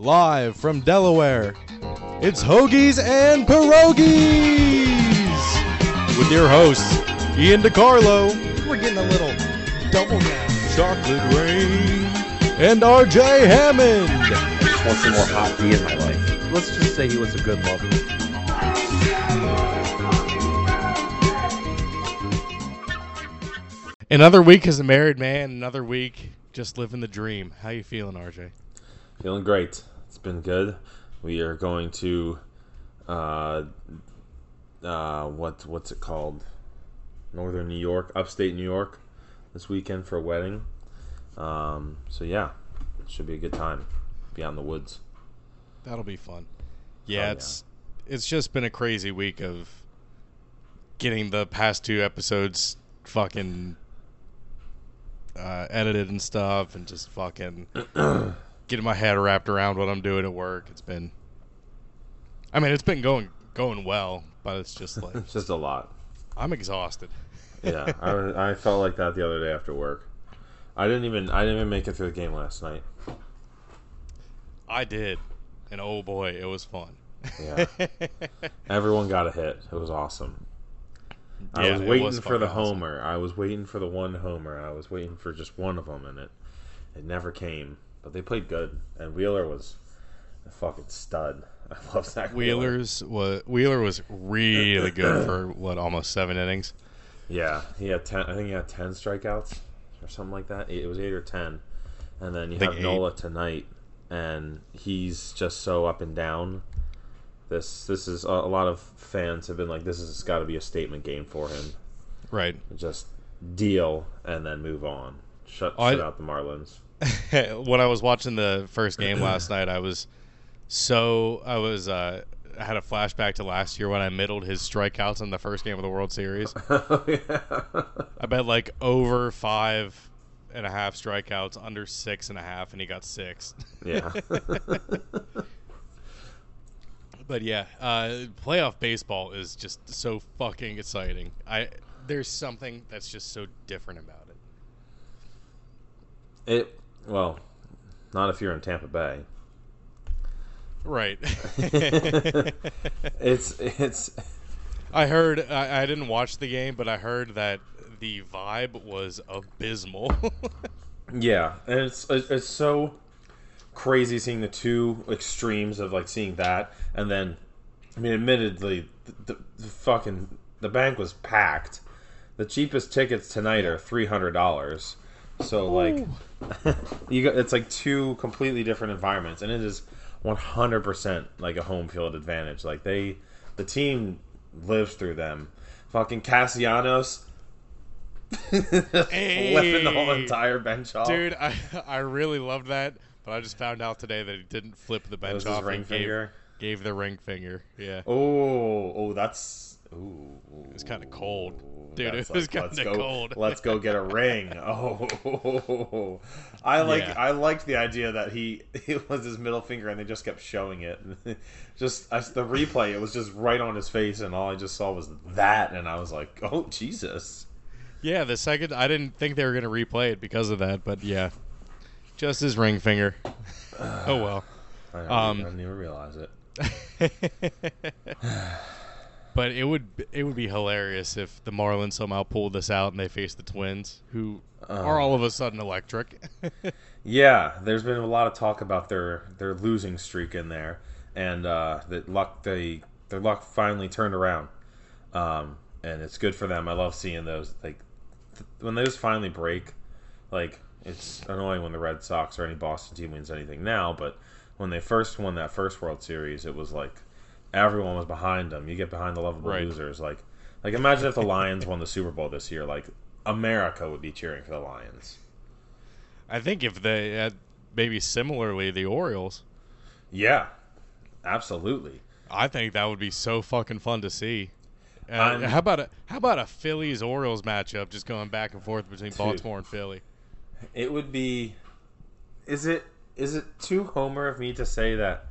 live from Delaware. It's Hoagies and Pierogis with your hosts Ian DiCarlo. We're getting a little double down. Chocolate Rain and RJ Hammond. I just want some more hot tea in my life. Let's just say he was a good lover. Another week as a married man. Another week just living the dream. How you feeling, RJ? Feeling great. It's been good. We are going to, uh, uh, what what's it called? Northern New York, upstate New York, this weekend for a wedding. Um, so yeah, it should be a good time. Be out in the woods. That'll be fun. Yeah, Oh, yeah. it's it's just been a crazy week of getting the past two episodes fucking uh, edited and stuff, and just fucking getting my head wrapped around what I'm doing at work. It's been, I mean, it's been going going well, but it's just like It's just a lot. I'm exhausted. Yeah, I, I felt like that the other day after work. I didn't even I didn't even make it through the game last night. I did, and oh boy, it was fun. Yeah, everyone got a hit. It was awesome. I was waiting was for the awesome. homer. I was waiting for the one homer. I was waiting for just one of them, and it it never came. But they played good, and Wheeler was a fucking stud. I love Zack Wheeler. Wheeler's was Wheeler was really good for what almost seven innings. Yeah, he had ten. I think he had ten strikeouts or something like that. It was eight or ten, and then you have eight. Nola tonight, and he's just so up and down. This this is a, a lot of fans have been like, this has got to be a statement game for him. Right. Just deal and then move on. Shut, I- shut out the Marlins. when I was watching the first game last night, I was so I was uh, I had a flashback to last year when I middled his strikeouts in the first game of the World Series. I bet like over five and a half strikeouts, under six and a half, and he got six. yeah. But yeah, uh, playoff baseball is just so fucking exciting. I there's something that's just so different about it. It well, not if you're in Tampa Bay. Right. It's it's I heard I, I didn't watch the game, but I heard that the vibe was abysmal. Yeah, and it's it's so crazy seeing the two extremes of like seeing that, and then, I mean, admittedly, the, the, the fucking the bank was packed. The cheapest tickets tonight are three hundred dollars. So like, you got it's like two completely different environments, and it is one hundred percent like a home field advantage. Like they, the team lives through them. Fucking Cassianos. flipping the whole entire bench off. Dude, I I really loved that, but I just found out today that he didn't flip the bench off ring gave, finger. gave the ring finger. Yeah. Oh, oh, that's ooh. was kinda cold. Dude, That's it was let's kinda go- cold. Let's go get a ring. Oh, I like. Yeah. I liked the idea that he it was his middle finger, and they just kept showing it. just I, the replay, it was just right on his face, and all I just saw was that, and I was like, oh Jesus. Yeah, the second I didn't think they were gonna replay it because of that, but yeah. Just his ring finger. oh well. I Um, I didn't even realize it. But it would it would be hilarious if the Marlins somehow pulled this out and they faced the Twins, who are all of a sudden electric. Yeah, there's been a lot of talk about their their losing streak in there, and uh, that luck they their luck finally turned around, um, and it's good for them. I love seeing those like th- when those finally break. Like it's annoying when the Red Sox or any Boston team wins anything now, but when they first won that first World Series, it was like everyone was behind them. You get behind the lovable Right. losers, like like imagine if the Lions won the Super Bowl this year, like America would be cheering for the Lions. I think if they had maybe similarly the Orioles, Yeah, absolutely. I think that would be so fucking fun to see. Uh, how about a how about a Phillies Orioles matchup just going back and forth between Baltimore and Philly? It would be. Is it is it too homer of me to say that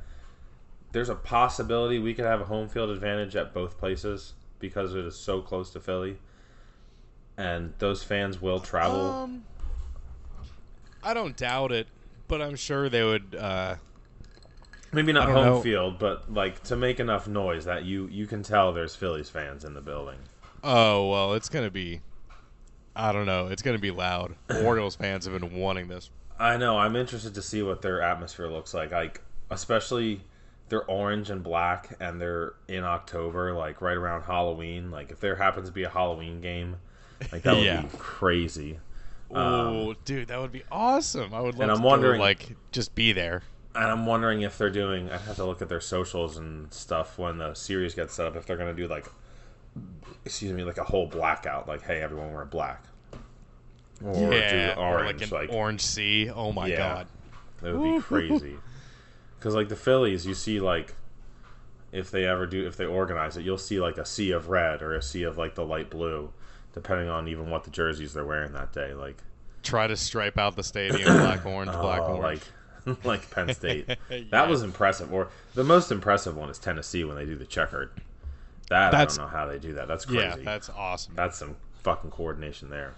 there's a possibility we could have a home field advantage at both places because it is so close to Philly, and those fans will travel. Um, I don't doubt it, but I'm sure they would uh, maybe not home know. field, but like to make enough noise that you you can tell there's Phillies fans in the building. Oh well, it's gonna be. I don't know. It's gonna be loud. Orioles fans have been wanting this. I know. I'm interested to see what their atmosphere looks like. Like, especially they're orange and black, and they're in October, like right around Halloween. Like, if there happens to be a Halloween game, like that would Yeah. be crazy. Oh, dude, that would be awesome. I would love Um, and I'm go, wondering- like just be there. And I'm wondering if they're doing. I'd have to look at their socials and stuff when the series gets set up. If they're going to do like, excuse me, like a whole blackout. Like, hey, everyone wear black, or yeah, do orange. like like an orange sea. Oh my Yeah. god. That would be crazy. Because like the Phillies, you see like if they ever do, if they organize it, you'll see like a sea of red or a sea of like the light blue, depending on even what the jerseys they're wearing that day. Like Try to stripe out the stadium black orange, black oh, orange. like like Penn State. Yeah. That was impressive. Or the most impressive one is Tennessee when they do the checkered. That That's- I don't know how they do that. That's crazy. yeah, that's awesome. that's some fucking coordination there.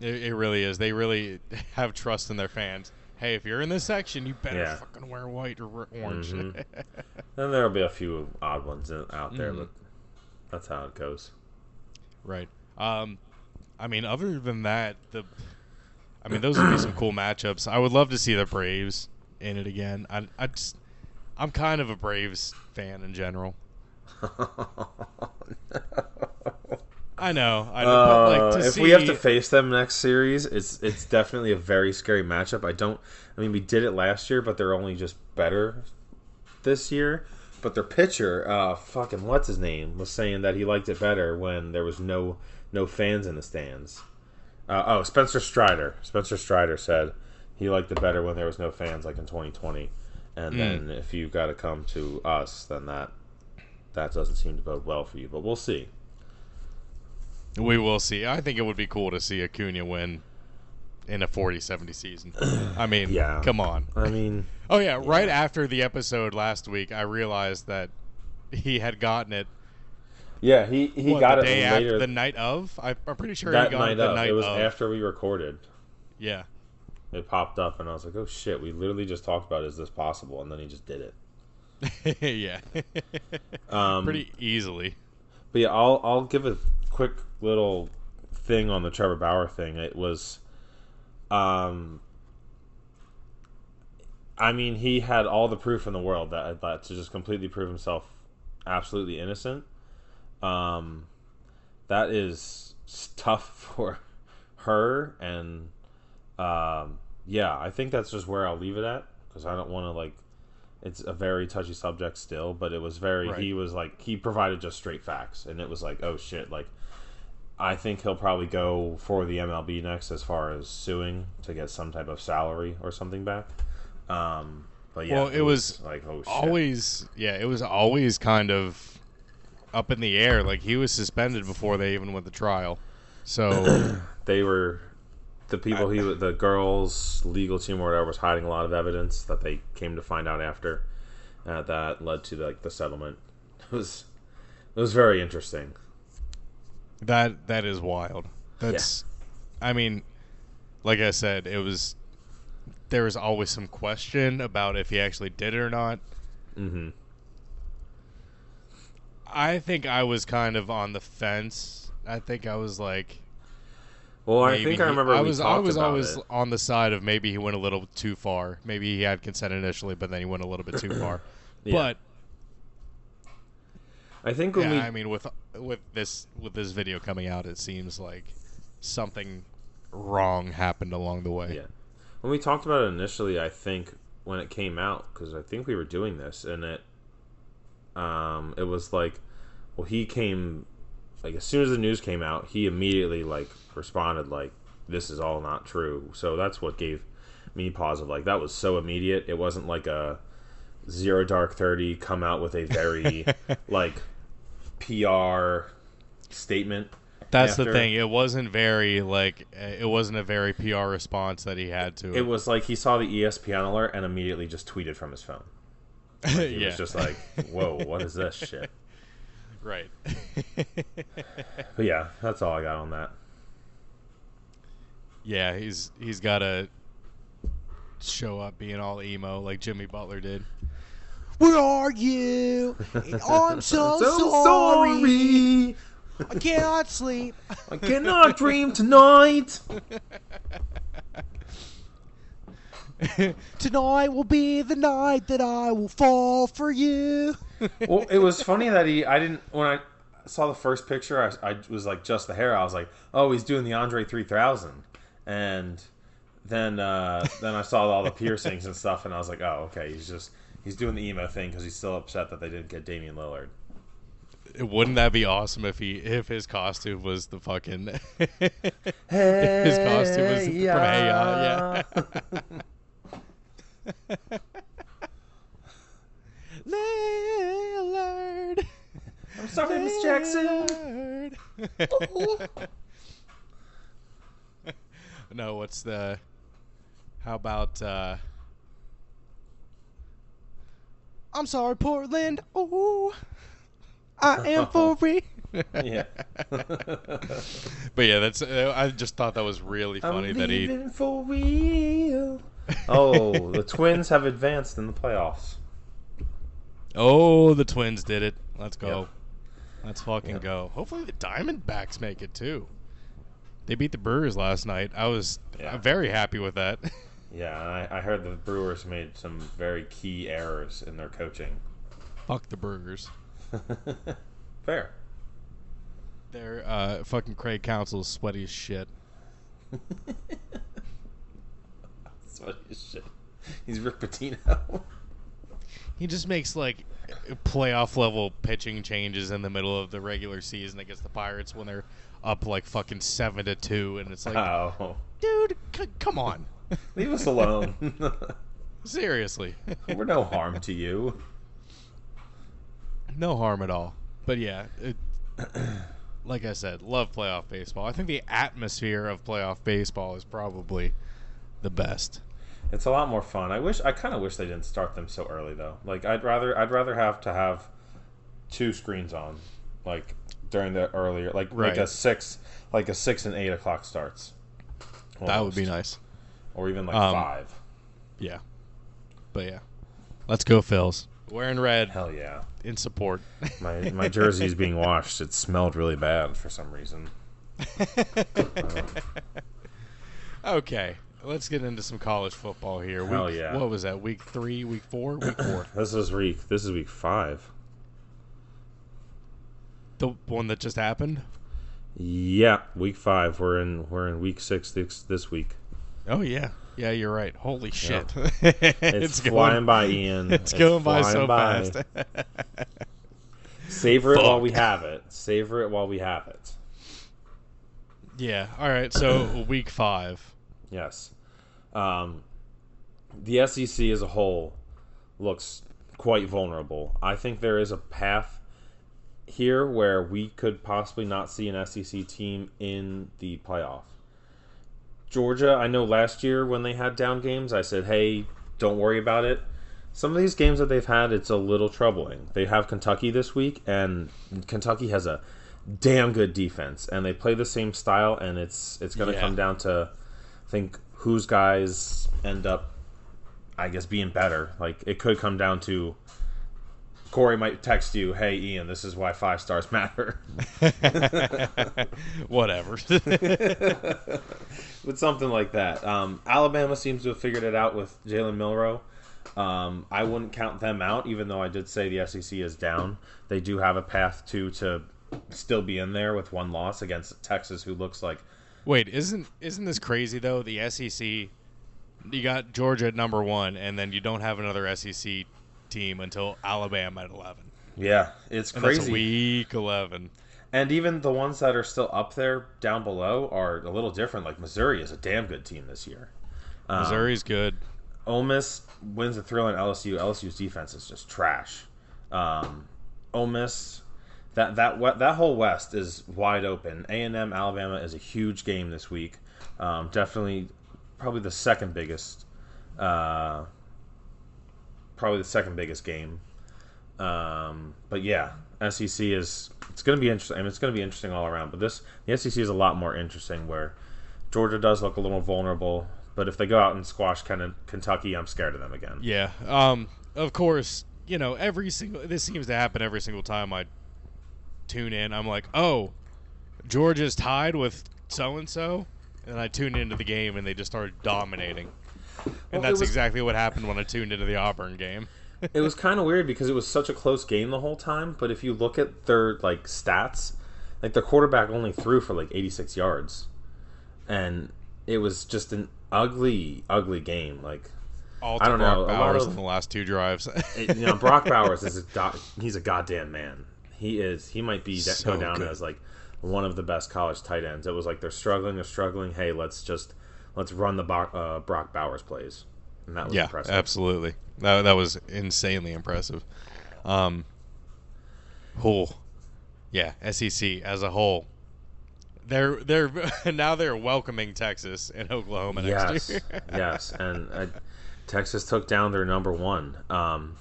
It, it really is. They really have trust in their fans. Hey, if you're in this section, you better Yeah. fucking wear white or orange. Mhm. Then there'll be a few odd ones out there, Mhm. but that's how it goes. right. Um, I mean, other than that, the, I mean, those would be some cool matchups. I would love to see the Braves in it again. I, I just, I'm kind of a Braves fan in general. I know. I know. like, Uh, to if see, we have to face them next series, it's it's definitely a very scary matchup. I don't. I mean, we did it last year, but they're only just better this year. But their pitcher, uh, fucking what's his name, was saying that he liked it better when there was no no fans in the stands. Uh, oh, Spencer Strider. Spencer Strider said he liked it better when there was no fans, like in 2020. And then if you've got to come to us, then that that doesn't seem to bode well for you. But we'll see. We will see. I think it would be cool to see Acuna win in a 40-70 season. I mean, Yeah. come on. I mean. Oh yeah, right after the episode last week, I realized that he had gotten it. Yeah, he he what, got the it day later after the night of. I, I'm pretty sure he that got night it the night of. night it was of. after we recorded. Yeah, It popped up, and I was like, "Oh shit!" We literally just talked about, "Is this possible?" And then he just did it. yeah, Um, pretty easily. But yeah, I'll I'll give a quick little thing on the Trevor Bauer thing. It was, um, I mean, he had all the proof in the world that that to just completely prove himself absolutely innocent. Um, that is tough for her, and um, yeah, I think that's just where I'll leave it at because I don't want to like. It's a very touchy subject still, but it was very. Right. He was like he provided just straight facts, and it was like, oh shit, like. I think he'll probably go for the MLB next as far as suing to get some type of salary or something back. Um, but yeah, Well, it was like oh. Always, yeah, it was always kind of up in the air. Like he was suspended before they even went to trial. So they were the people he the girls legal team or whatever was hiding a lot of evidence that they came to find out after uh, that led to like the settlement it was it was very interesting that that is wild. That's, I mean, like I said, it was. There was always some question about if he actually did it or not. mm-hmm. I think I was kind of on the fence. I think I was like, well i think i remember I we was I was always it. on the side of maybe he went a little too far. Maybe he had consent initially, but then he went a little bit too far. Yeah. But i think when yeah, we I mean, with with this with this video coming out, it seems like something wrong happened along the way. Yeah. When we talked about it initially, I think when it came out, because I think we were doing this, and it, um, it was like, well, he came, like as soon as the news came out, he immediately like responded like, "This is all not true." So that's what gave me pause of like that was so immediate. It wasn't like a zero dark thirty come out with a very like PR statement. That's the thing. It wasn't very like it wasn't a very PR response that he had to. It was like he saw the ESPN alert and immediately just tweeted from his phone. He yeah, was just like, "Whoa, what is this shit?" right. But yeah, that's all I got on that. yeah, he's he's got to show up being all emo like Jimmy Butler did. Where are you? I'm so, So sorry. sorry. I cannot sleep. I cannot dream tonight. Tonight will be the night that I will fall for you. well, it was funny that he. I didn't when I saw the first picture. I, I was like just the hair. I was like, oh, he's doing the Andre three thousand, and then uh, then I saw all the piercings and stuff, and I was like, oh, okay, he's just he's doing the emo thing because he's still upset that they didn't get Damian Lillard. Wouldn't that be awesome if he if his costume was the fucking Hey, his costume was from Hey Ya, yeah. Lillard. I'm sorry, Miss Jackson. No, what's the? How about? uh I'm sorry, Portland. Oh, I am for real. Yeah. But yeah, that's. Uh, I just thought that was really funny I'm that he. leaving for real. Oh, the Twins have advanced in the playoffs. Oh, the Twins did it. Let's go. Yep. Let's fucking Yep. go. Hopefully the Diamondbacks make it too. They beat the Brewers last night. I was Yeah. very happy with that. Yeah, I, I heard the Brewers made some very key errors in their coaching. Fuck the Brewers. Fair. Their uh, fucking Craig Counsell's sweaty as shit. sweaty his shit. He's Rick Pitino. He just makes like playoff level pitching changes in the middle of the regular season against the Pirates when they're up like fucking seven to two, and it's like, oh, dude, c- come on, leave us alone. seriously, We're no harm to you. no harm at all. But yeah, it, like I said, love playoff baseball. I think the atmosphere of playoff baseball is probably the best. It's a lot more fun. I wish I kind of wish they didn't start them so early though. Like I'd rather I'd rather have to have two screens on, like during the earlier like like a six like a six and eight o'clock starts. That would be nice. Or even like Um, five. Yeah, but yeah, let's go, Phils. Wearing red Hell yeah. in support. My my jersey's being washed. It smelled really bad for some reason. Okay, let's get into some college football here. Hell Week- yeah. What was that? Week three, week four, week four. This is week this is week five. the one that just happened. Yeah, week five. We're in we're in week six this this week. Oh yeah, yeah, you're right. Holy shit! It's, flying by, Ian. It's, going by so by. fast. Savor it while we have it. Savor it while we have it. yeah. All right. So week five. Yes. Um, the SEC as a whole looks quite vulnerable. I think there is a path here where we could possibly not see an SEC team in the playoff. Georgia, I know last year when they had down games, I said, hey, don't worry about it. Some of these games that they've had, it's a little troubling. They have Kentucky this week, and Kentucky has a damn good defense, and they play the same style, and it's it's going to Yeah. come down to I think whose guys end up, I guess, being better. Like it could come down to Corey might text you, "Hey Ian, this is why five stars matter," Whatever. with something like that. Um, Alabama seems to have figured it out with Jalen Milroe. Um, I wouldn't count them out, even though I did say the SEC is down. They do have a path to to still be in there with one loss against Texas, who looks like Wait, isn't isn't this crazy though? The SEC, you got Georgia at number one, and then you don't have another SEC team until Alabama at eleven. yeah, it's And crazy. a week eleven. And even the ones that are still up there down below are a little different. Like Missouri is a damn good team this year. Um, Missouri's good. Ole Miss wins the thrill in LSU. LSU's defense is just trash. Um, Ole Miss, that that that whole West is wide open. A and M Alabama is a huge game this week. Um, definitely, probably the second biggest. Uh, probably the second biggest game. Um, but yeah, SEC is it's going to be interesting. I mean, it's going to be interesting all around. But this the SEC is a lot more interesting where Georgia does look a little more vulnerable. But if they go out and squash Kentucky, I'm scared of them again. Yeah. Um. Of course, you know, every single this seems to happen every single time I tune in. I'm like, oh, Georgia's tied with so and so, and I tune into the game and they just started dominating. And that's was- exactly what happened when I tuned into the Auburn game. it was kind of weird because it was such a close game the whole time. But if you look at their like stats, like the quarterback only threw for like 86 yards, and it was just an ugly, ugly game. Like All I don't Brock know, Bowers of- in the last two drives. it, you know, Brock Bowers is a do- he's a goddamn man. He is. He might be So go down good. as like one of the best college tight ends. It was like they're struggling, they're struggling. Hey, let's just let's run the Bo- uh, Brock Bowers plays, and that was yeah, impressive. absolutely. That that was insanely impressive. Um, whole, yeah, SEC as a whole. They're they're now they're welcoming Texas and Oklahoma next Yes, year. yes, and uh, Texas took down their number one, um,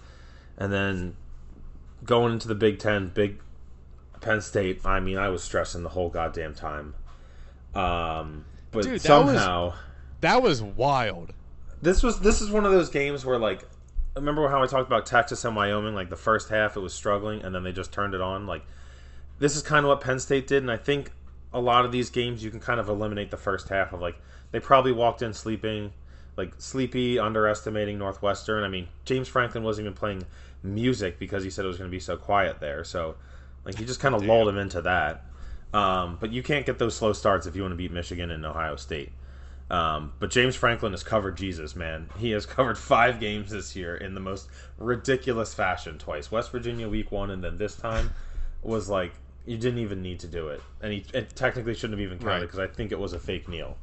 and then going into the Big Ten, Big Penn State. I mean, I was stressing the whole goddamn time. Um, but Dude, that was- somehow. That was wild. this was this is one of those games where like remember how I talked about Texas and Wyoming like the first half it was struggling and then they just turned it on? Like this is kind of what Penn State did and I think a lot of these games you can kind of eliminate the first half of like they probably walked in sleeping like sleepy underestimating Northwestern. I mean James Franklin wasn't even playing music because he said it was going to be so quiet there so like he just kind of lulled him into that. Um, but you can't get those slow starts if you want to beat Michigan and Ohio State um, but James Franklin has covered Jesus, man. He has covered five games this year in the most ridiculous fashion twice. West Virginia week one, and then this time was like you didn't even need to do it, and he it technically shouldn't have even counted Right. because I think it was a fake kneel.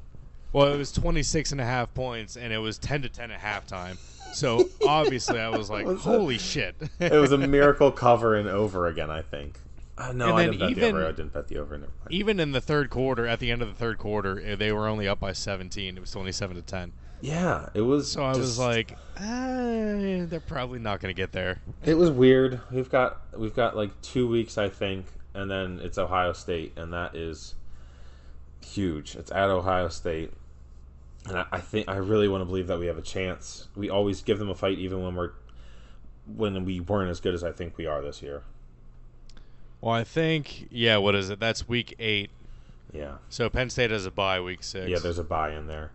Well, it was 26 and a half points, and it was 10 to 10 at halftime. So obviously, I was like, Was "Holy shit!" It was a miracle cover and over again. I think. Uh, no, And I then didn't bet the even- over. I didn't bet the over. Never mind. Even in the third quarter, at the end of the third quarter, eh, they were only up by 17. It was 27 to 10. Yeah, it was. So I was like, uh, "They're probably not going to get there." It was weird. We've got we've got like two weeks, I think, and then it's Ohio State, and that is huge. It's at Ohio State, and I, I think I really want to believe that we have a chance. We always give them a fight, even when we're when we weren't as good as I think we are this year. Well, I think, yeah. What is it? That's week eight. Yeah, So Penn State has a bye week six. yeah. There's a bye in there,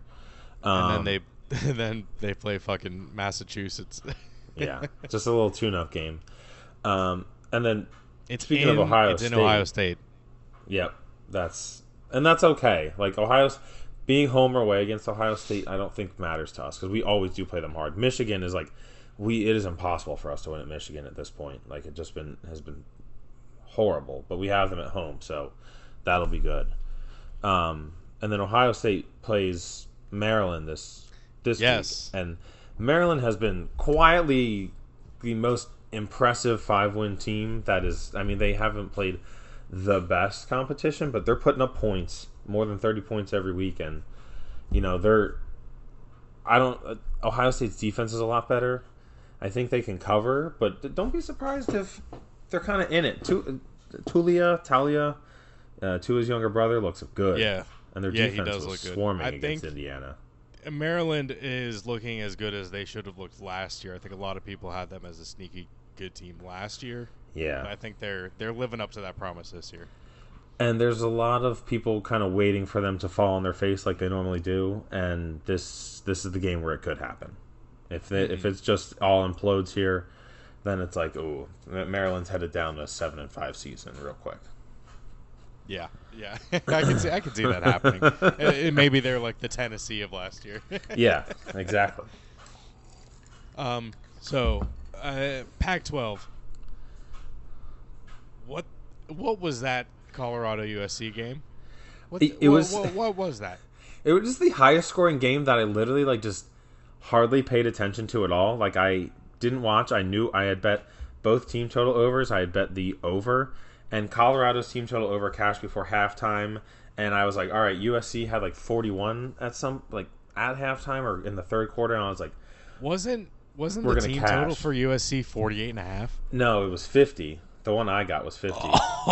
and Um, then they, and then they play fucking Massachusetts. yeah, just a little tune-up game, um, and then it's Speaking in, of Ohio it's in State. Ohio State. Yep, that's and that's okay. Like Ohio's being home or away against Ohio State, I don't think matters to us because we always do play them hard. Michigan is like we it is impossible for us to win at Michigan at this point. Like it just been has been horrible, but we have them at home, so that'll be good. Um, and then Ohio State plays Maryland this this Yes. week, and Maryland has been quietly the most impressive five win team. That is, I mean, they haven't played the best competition, but they're putting up points, more than thirty points every week, and you know they're. I don't. Uh, Ohio State's defense is a lot better. I think they can cover, but don't be surprised if they're kind of in it. Tu- Tulia, Talia, uh, Tua's younger brother looks good. Yeah. and their Yeah, he defense does was look good. swarming I against think- Indiana. Maryland is looking as good as they should have looked last year. I think a lot of people had them as a sneaky good team last year. Yeah, I think they're they're living up to that promise this year. and there's a lot of people kind of waiting for them to fall on their face like they normally do and this this is the game where it could happen if it, if it's just all implodes here then it's like oh maryland's headed down to a seven and five season real quick Yeah, yeah, I can see I can see that happening. Uh, it- maybe they're like the Tennessee of last year. yeah exactly um, so uh, Pac-12. What what was that Colorado USC game? What, It- it what- was- what, what was that? it was just the highest scoring game that i literally like just hardly paid attention to at all like i didn't watch i knew i had bet both team total overs. I had bet the over and colorado's team total over cash before halftime. And i was like all right usc had like 41 at some like at halftime or in the third quarter. And i was like Wasn't wasn't the team cash. total for USC 48 and a half? no it was 50 the one i got was 50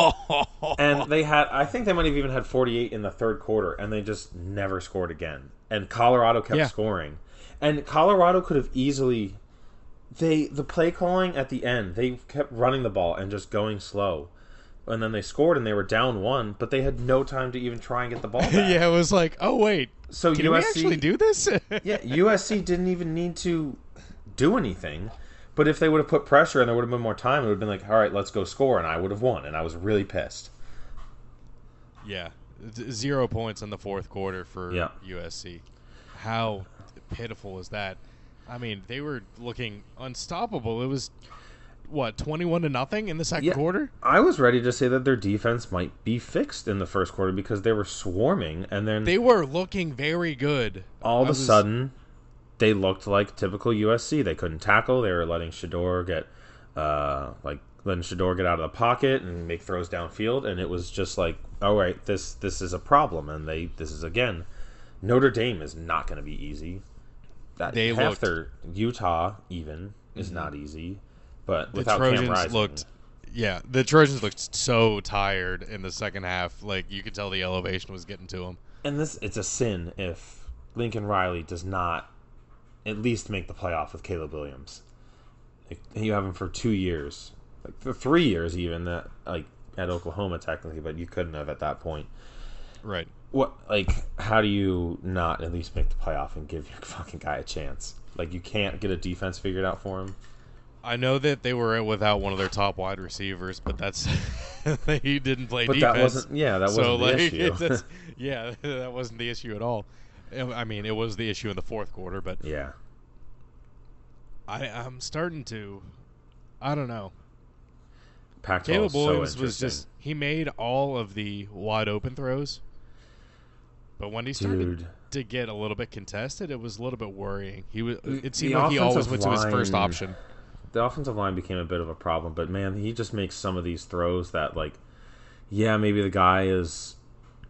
and they had i think they might have even had 48 in the third quarter and they just never scored again. And colorado kept Yeah. scoring. And colorado could have easily they the play calling at the end, they kept running the ball and just going slow. And then they scored and they were down one, but they had no time to even try and get the ball back. yeah, it was like, oh wait, So can USC actually do this? yeah, USC didn't even need to do anything. But if they would have put pressure and there would have been more time, it would have been like, all right, let's go score, and I would have won. And I was really pissed. yeah, zero points in the fourth quarter for Yeah. USC. How pitiful is that? I mean, they were looking unstoppable. It was what twenty-one to nothing in the second Yeah. quarter. I was ready to say that their defense might be fixed in the first quarter because they were swarming, and then They were looking very good. all of I a was- sudden, they looked like typical USC. They couldn't tackle. They were letting Shedeur get, uh, like letting Shedeur get out of the pocket and make throws downfield, and it was just like, all right, this this is a problem, and they this is again, Notre Dame is not going to be easy. That They half looked- their Utah even is mm-hmm. not easy, but the without Cam Trojans Rising, looked. Yeah, the Trojans looked so tired in the second half. Like you could tell the elevation was getting to them. and this it's a sin if Lincoln Riley does not at least make the playoff with Caleb Williams. Like, you have him for two years, like for three years even that like at Oklahoma technically, but you couldn't have at that point. Right. What like how do you not at least make the playoff and give your fucking guy a chance? Like you can't get a defense figured out for him. I know that they were without one of their top wide receivers, but that's he didn't play But defense. that wasn't yeah that wasn't so the like, issue. yeah, that wasn't the issue at all. Um, I mean, it was the issue in the fourth quarter, but yeah, I, I'm starting to, I don't know. Pac-12 Caleb is so Williams was just he made all of the wide open throws, but when he started Dude. to get a little bit contested, it was a little bit worrying. He was. It seemed the like he always went to his first option. the offensive line became a bit of a problem, but man, he just makes some of these throws that like yeah, maybe the guy is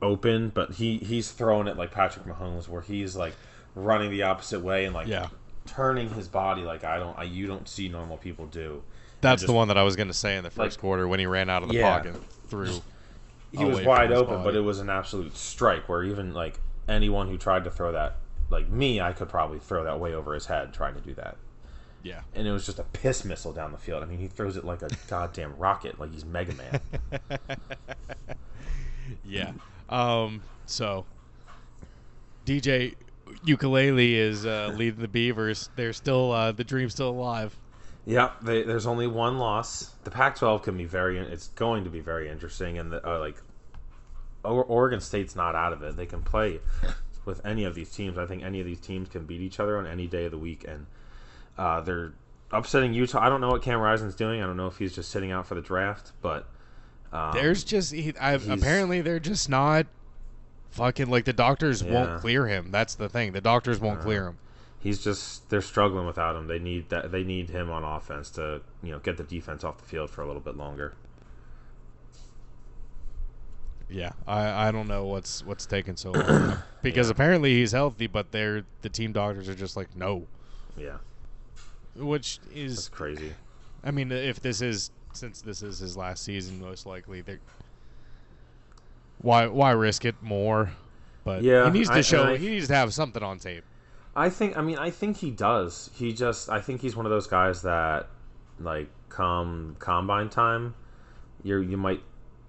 open, but he he's throwing it like Patrick Mahomes where he's like running the opposite way and like Yeah. turning his body like I don't I, you don't see normal people do. That's just- the one that I was going to say in the first like- quarter when he ran out of the Yeah. pocket through. He was wide open, but it was an absolute strike where even like anyone who tried to throw that like me, I could probably throw that way over his head trying to do that. Yeah. And it was just a piss missile down the field. I mean, he throws it like a goddamn rocket, like he's Mega Man. Yeah. Um. So, DJ Uiagalelei is uh, leading the Beavers. They're still uh, the dream's still alive. Yeah, they, there's only one loss. The Pac-12 can be very. It's going to be very interesting, and the, uh, like, O- Oregon State's not out of it. They can play with any of these teams. I think any of these teams can beat each other on any day of the week, and uh, they're upsetting Utah. I don't know what Cam Rising's doing. I don't know if he's just sitting out for the draft, but um, There's just he, apparently they're just not fucking like the doctors Yeah. won't clear him. That's the thing. The doctors won't clear him. He's just they're struggling without him. They need that. They need him on offense to you know get the defense off the field for a little bit longer. Yeah, I, I don't know what's what's taking so long because apparently he's healthy, but they're the team doctors are just like no, Yeah, which that's is crazy. I mean if this is since this is his last season, most likely they why why risk it more? But Yeah, he needs to I- show I- he needs to have something on tape. I think. I mean, I think he does. He just. I think he's one of those guys that, like, come combine time, you're you might.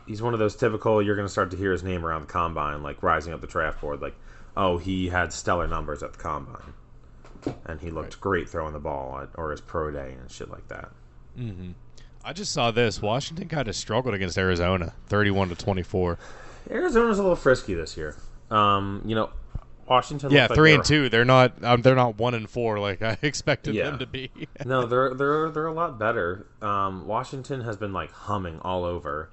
He's one of those typical. You're going to start to hear his name around the combine, like rising up the draft board. Like, oh, he had stellar numbers at the combine, and he looked Right. great throwing the ball at, or his pro day and shit like that. hmm I just saw this. Washington kind of struggled against Arizona, thirty-one to twenty-four. Arizona's a little frisky this year. Um, you know, Washington. Yeah, like three they and two. They're not. Um, they're not one and four like I expected Yeah. them to be. no, they're they're they're a lot better. Um, Washington has been like humming all over.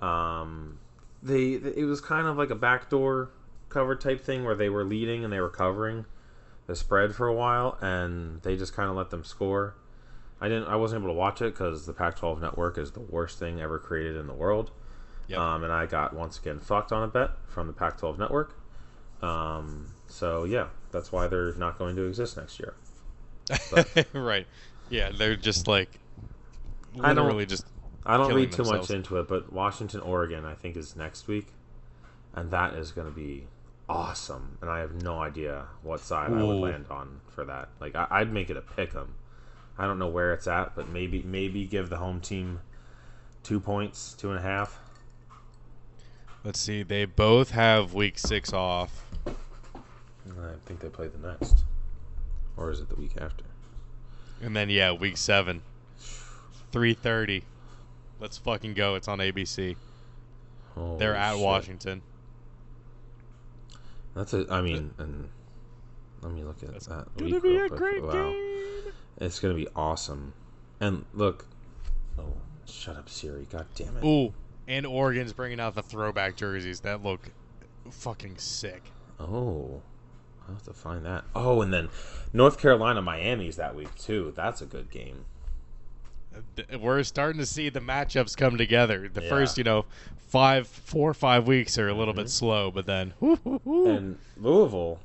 Um, they it was kind of like a backdoor cover type thing where they were leading and they were covering the spread for a while, and they just kind of let them score. I didn't. I wasn't able to watch it because the Pac-12 network is the worst thing ever created in the world. Yep. Um, and I got once again fucked on a bet from the Pac-12 network. Um, so yeah, that's why they're not going to exist next year. right. Yeah, they're just like I don't- literally just. I don't read too themselves. much into it, but Washington, Oregon, I think is next week, and that is going to be awesome. And I have no idea what side I would land on for that. Like I, I'd make it a pick 'em, I don't know where it's at, but maybe maybe give the home team two points, two and a half. Let's see. They both have week six off. I think they play the next, or is it the week after? And then yeah, week seven. Three thirty. Let's fucking go. It's on ABC. Holy They're at shit. Washington. That's a. I mean, and let me look at That's that. Gonna be a quick. great Wow. game. It's gonna be awesome. And look, oh, shut up, Siri. God damn it. Ooh, and Oregon's bringing out the throwback jerseys that look fucking sick. Oh, I have to find that. Oh, and then North Carolina, Miami's that week too. That's a good game. We're starting to see the matchups come together. The Yeah. first, you know, five, four or five weeks are a little Mm-hmm. bit slow, but then, whoo. And Louisville.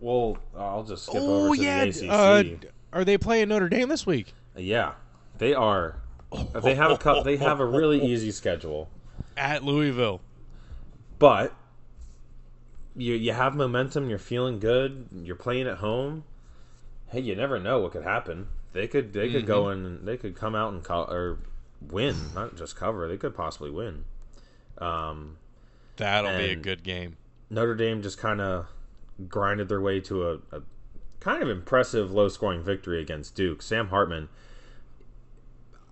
Well, I'll just skip oh over to yeah, the uh, ACC. are they playing Notre Dame this week? yeah, they are. They have a cup. They have a really easy schedule, At Louisville. but you you have momentum. You're feeling good. You're playing at home. Hey, you never know what could happen. They could they could go in. and They could come out and co- or win, not just cover. They could possibly win. Um, That'll be a good game. Notre Dame just kind of grinded their way to a, a kind of impressive low scoring victory against Duke. Sam Hartman,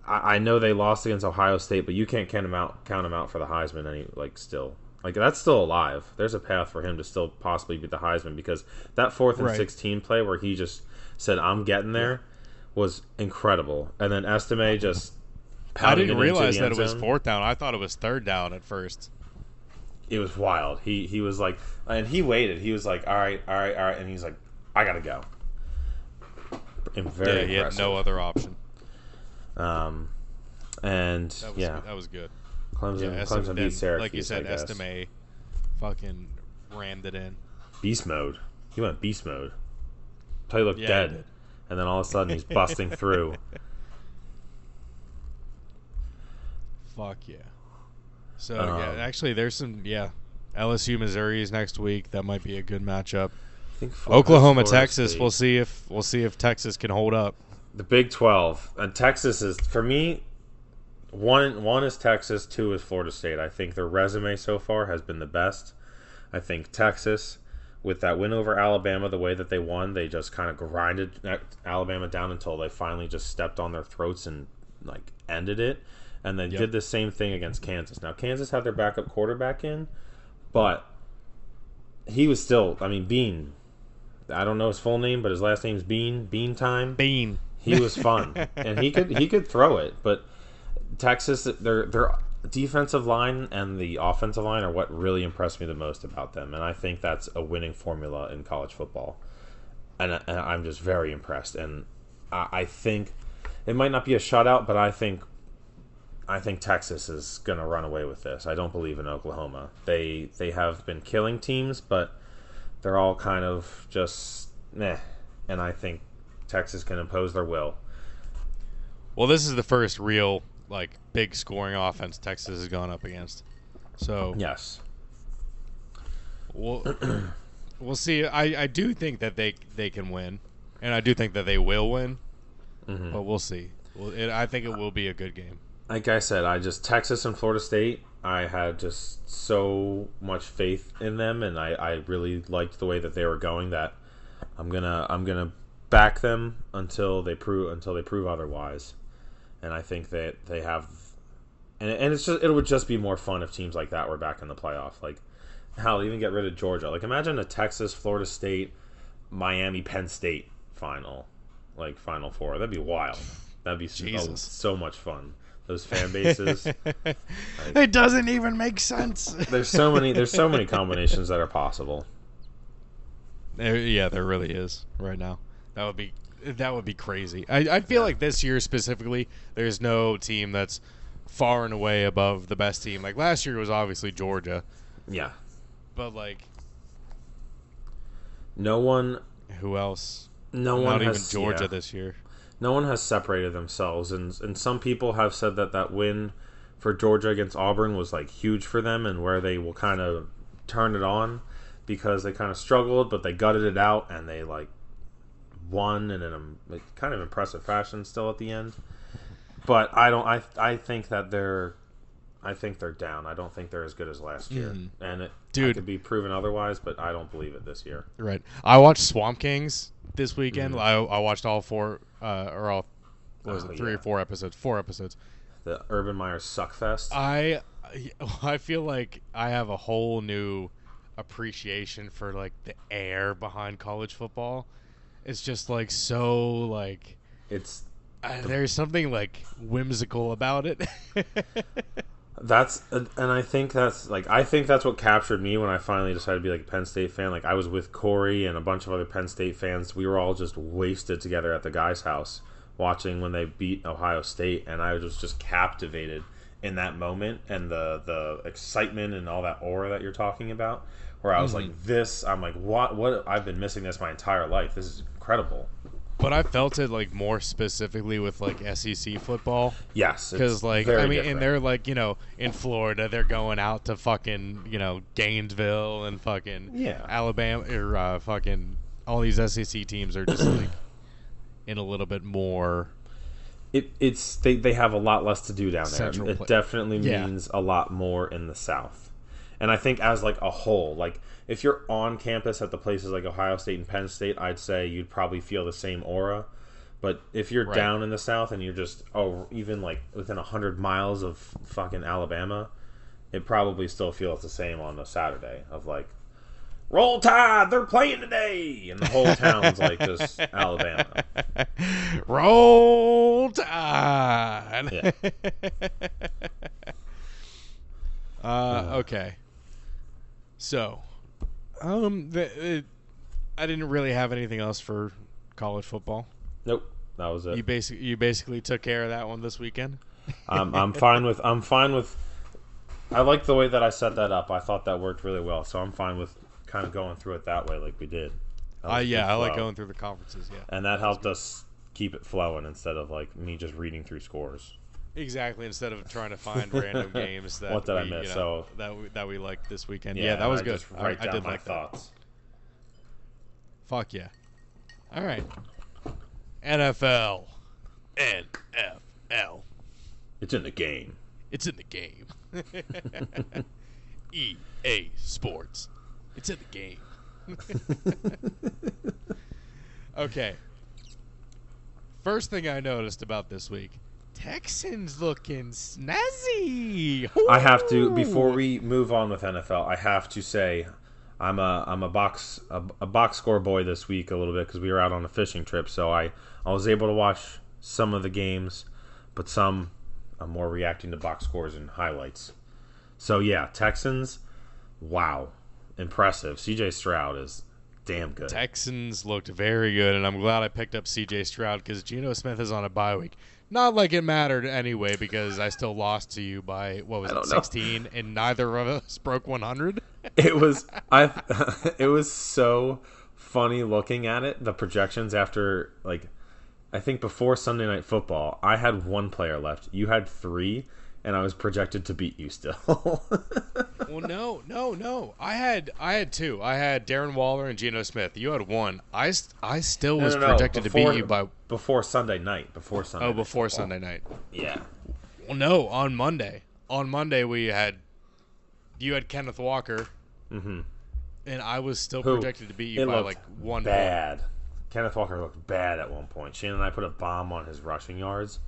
I, I know they lost against Ohio State, but you can't count him out count him out for the Heisman any like still. Like that's still alive. There's a path for him to still possibly beat the Heisman because that fourth and Right. sixteen play where he just said I'm getting there was incredible. And then Estime just I didn't realize that it was fourth down. I thought it was third down at first. it was wild. He he was like, and he waited. He was like, all right, all right, all right, and he's like, I gotta go. And very yeah, he had no other option. Um, and That was yeah, that was good. Clemson, Yeah, Clemson Estim- beat Syracuse. like you said. Estime fucking rammed it in. beast mode. He went beast mode. Play looked Yeah, dead, and then all of a sudden he's busting through. Fuck yeah. So Um, yeah, actually, there's some yeah. LSU Missouri is next week. That might be a good matchup. I think Oklahoma Texas. State. We'll see if we'll see if Texas can hold up. The Big Twelve and Texas is for me. One one is Texas, two is Florida State. I think their resume so far has been the best. I think Texas, with that win over Alabama, the way that they won, they just kind of grinded Alabama down until they finally just stepped on their throats and like ended it. And they Yep. did the same thing against Kansas. Now Kansas had their backup quarterback in, but he was still. I mean, Bean. I don't know his full name, but his last name's Bean. Bean time. Bean. He was fun, and he could he could throw it. But Texas, their their defensive line and the offensive line are what really impressed me the most about them, and I think that's a winning formula in college football. And, and I'm just very impressed, and I, I think it might not be a shutout, but I think I think Texas is going to run away with this. I don't believe in Oklahoma. They they have been killing teams, but they're all kind of just meh. And I think Texas can impose their will. Well, this is the first real like big scoring offense Texas has gone up against. So Yes. we'll we'll see. I, I do think that they they can win, and I do think that they will win. Mm-hmm. But we'll see. Well, it, I think it will be a good game. Like I said, I just Texas and Florida State. I had just so much faith in them, and I, I really liked the way that they were going. That I'm gonna I'm gonna back them until they prove until they prove otherwise. And I think that they have, and and it's just it would just be more fun if teams like that were back in the playoff. Like hell, even get rid of Georgia. Like imagine a Texas, Florida State, Miami, Penn State final, like Final Four. That'd be wild. That'd be so, Jesus. so much fun. Those fan bases. it doesn't even make sense. there's so many. There's so many combinations that are possible. There, yeah, there really is right now. That would be that would be crazy. I, I feel like this year specifically, there's no team that's far and away above the best team. Like last year was obviously Georgia, Yeah. but like No one. who else? No one Not even has Georgia yeah. this year. no one has separated themselves and and some people have said that that win for Georgia against Auburn was like huge for them and where they will kind of turn it on because they kind of struggled but they gutted it out and they like won in a kind of impressive fashion still at the end. But I don't. I I think that they're. I think they're down. I don't think they're as good as last year, and it Dude. I could be proven otherwise. But I don't believe it this year. Right. I watched Swamp Kings this weekend. Mm-hmm. I, I watched all four, uh, or all, what was Oh, it, three yeah. or four episodes? Four episodes. The Urban Meyer suckfest. I, I feel like I have a whole new appreciation for like the air behind college football. It's just like so like it's uh, there's something like whimsical about it. That's and I think that's like I think that's what captured me when I finally decided to be like a Penn State fan. Like I was with Corey and a bunch of other Penn State fans. We were all just wasted together at the guy's house watching when they beat Ohio State, and I was just captivated in that moment and the the excitement and all that aura that you're talking about. Where I was like, this, I'm like, what? What? I've been missing this my entire life. This is incredible. but I felt it like more specifically with like SEC football. Yes, because like I mean, different. and they're like you know in Florida, they're going out to fucking you know Gainesville and fucking Yeah. Alabama or uh, fucking all these SEC teams are just like in a little bit more. it, it's they, they have a lot less to do down there. Central it definitely Yeah. means a lot more in the South. And I think as like a whole, like if you're on campus at the places like Ohio State and Penn State, I'd say you'd probably feel the same aura. But if you're Right. down in the South and you're just oh even like within hundred miles of fucking Alabama, it probably still feels the same on a Saturday of like Roll Tide, they're playing today, and the whole town's like just Alabama. Roll Tide. uh, okay. So, um, the, it, I didn't really have anything else for college football. Nope, that was it. You basically you basically took care of that one this weekend. I'm, I'm fine with I'm fine with I like the way that I set that up. I thought that worked really well, so I'm fine with kind of going through it that way, like we did. Uh, yeah, I like going through the conferences. Yeah, and that helped us keep it flowing instead of like me just reading through scores. Exactly. Instead of trying to find random games that What did I we, miss? you know, So- that we, that we liked this weekend. Yeah, Yeah, that was I good. I, write I down did my like that. Fuck yeah. All right. NFL. NFL. It's in the game. It's in the game. EA Sports. It's in the game. okay. First thing I noticed about this week Texans looking snazzy. I have to before we move on with NFL. I have to say, I'm a I'm a box a, a box score boy this week a little bit because we were out on a fishing trip. So I I was able to watch some of the games, but some I'm more reacting to box scores and highlights. So yeah, Texans, wow, impressive. C.J. Stroud is damn good. Texans looked very good, and I'm glad I picked up C.J. Stroud because Geno Smith is on a bye week. Not like it mattered anyway, because I still lost to you by what was it, don't know. 16, and neither of us broke 100. it was I it was so funny looking at it the projections after like I think before Sunday night football I had one player left you had 3 and I was projected to beat you still well, no, no, no. I had I had two. I had Darren Waller and Geno Smith. You had one. I, I still was No, no, no, projected to beat you by before Sunday night before Sunday oh before. Sunday night. yeah Well, no, on Monday. On Monday we had you had Kenneth Walker, Mm mhm and I was still Who? projected to beat you by like one point. bad Kenneth Walker looked bad at one point Shane and I put a bomb on his rushing yards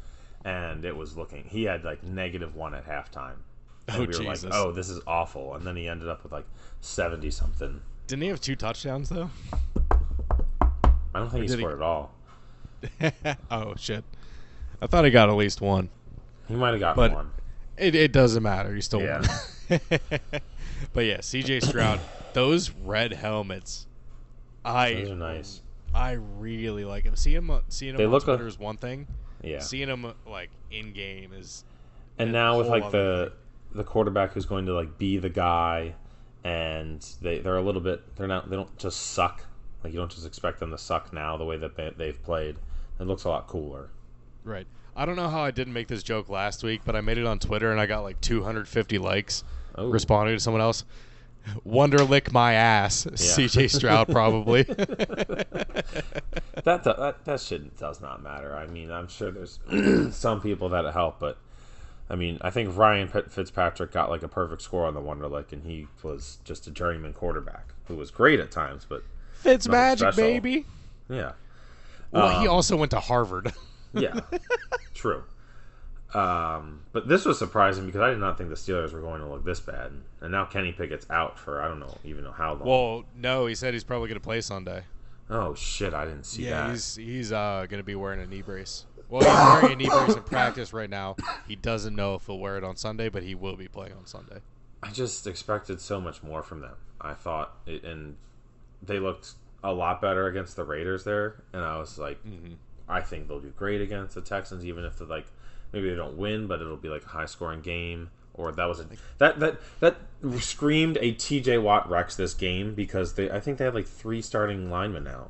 and it was looking he had like negative 1 at halftime and Oh, we were Jesus. like, "Oh, this is awful." And then he ended up with like seventy something. Didn't he have two touchdowns though? I don't think he did he- scored at all. oh shit! I thought he got at least one. He might have gotten But- one. It, it doesn't matter. He still Yeah. won. but yeah, C.J. Stroud, those red helmets, I Those are nice. I really like them. Seeing them, uh, seeing them They on look Twitter like- is one thing. Yeah. Seeing them uh, like in game is And now with like the the quarterback who's going to like be the guy, and they they're a little bit they're not they don't just suck. Like you don't just expect them to suck now the way that they, they've played. It looks a lot cooler. right. I don't know how I didn't make this joke last week, but I made it on Twitter and I got like 250 likes Oh, responding to someone else. Wonder lick my ass, CJ Stroud probably. that, that that shit does not matter. I mean, I'm sure there's some people that help, but I mean, I think Ryan Fitzpatrick got like a perfect score on the Wonderlic, and he was just a journeyman quarterback who was great at times, but Fitz magic, special. baby. yeah, Well, he Um, also went to Harvard. yeah, true. Um, but this was surprising because I did not think the Steelers were going to look this bad, and now Kenny Pickett's out for I don't know even know how long. well, no, he said he's probably going to play Sunday. oh shit, I didn't see Yeah, that. he's he's uh, going to be wearing a knee brace. Well, he's wearing a knee brace in practice right now. He doesn't know if he'll wear it on Sunday, but he will be playing on Sunday. I just expected so much more from them. I thought, it, and they looked a lot better against the Raiders there, and I was like, Mm-hmm. I think they'll do great against the Texans, even if they like maybe they don't win, but it'll be like a high scoring game. Or that was a that that that screamed a T.J. Watt Rex this game because they I think they had like three starting linemen now.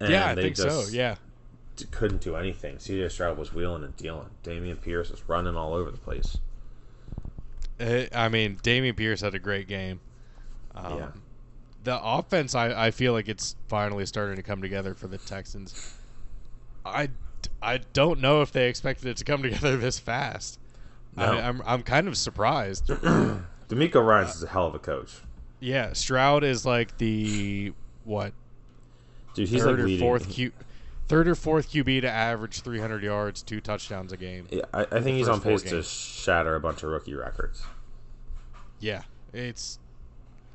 And yeah, I they think so. Yeah. d- couldn't do anything. C.J. Stroud was wheeling and dealing. Dameon Pierce was running all over the place. Uh, I mean, Dameon Pierce had a great game. Um, Yeah. The offense, I, I feel like it's finally starting to come together for the Texans. I, I don't know if they expected it to come together this fast. No. I, I'm I'm kind of surprised. DeMeco Ryans is a hell of a coach. yeah, Stroud is like the what Dude, he's third like or leading. fourth Q, third or fourth QB to average 300 yards, two touchdowns a game. Yeah, I, I think he's on pace to shatter a bunch of rookie records. Yeah, it's